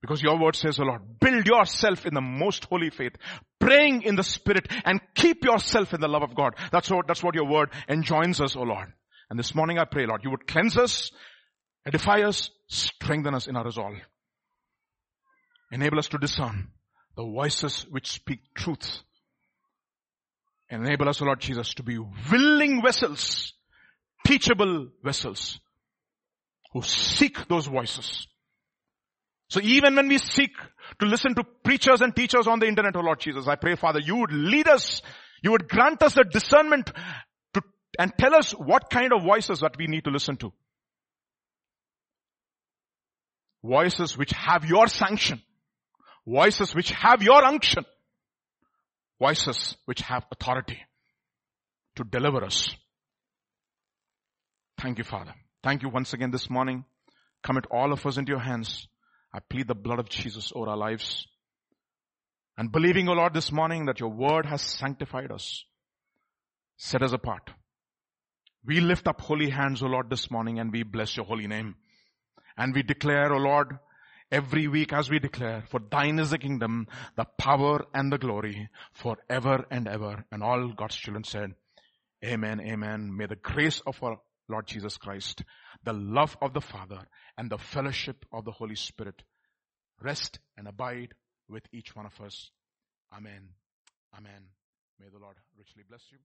Because your word says, O Lord, build yourself in the most holy faith, praying in the spirit and keep yourself in the love of God. That's what, that's what your word enjoins us, O Lord. And this morning I pray, Lord, you would cleanse us Edify us, strengthen us in our resolve. Enable us to discern the voices which speak truth. Enable us, O Lord Jesus, to be willing vessels, teachable vessels, who seek those voices. So even when we seek to listen to preachers and teachers on the internet, oh Lord Jesus, I pray, Father, you would lead us, you would grant us a discernment to, and tell us what kind of voices that we need to listen to. Voices which have your sanction. Voices which have your unction. Voices which have authority to deliver us. Thank you, Father. Thank you once again this morning. Commit all of us into your hands. I plead the blood of Jesus over our lives. And believing, O Lord, this morning that your word has sanctified us, set us apart. We lift up holy hands, O Lord, this morning and we bless your holy name. And we declare, O Lord, every week as we declare, for thine is the kingdom, the power and the glory forever and ever. And all God's children said, Amen, amen. May the grace of our Lord Jesus Christ, the love of the Father and the fellowship of the Holy Spirit rest and abide with each one of us. Amen. Amen. May the Lord richly bless you.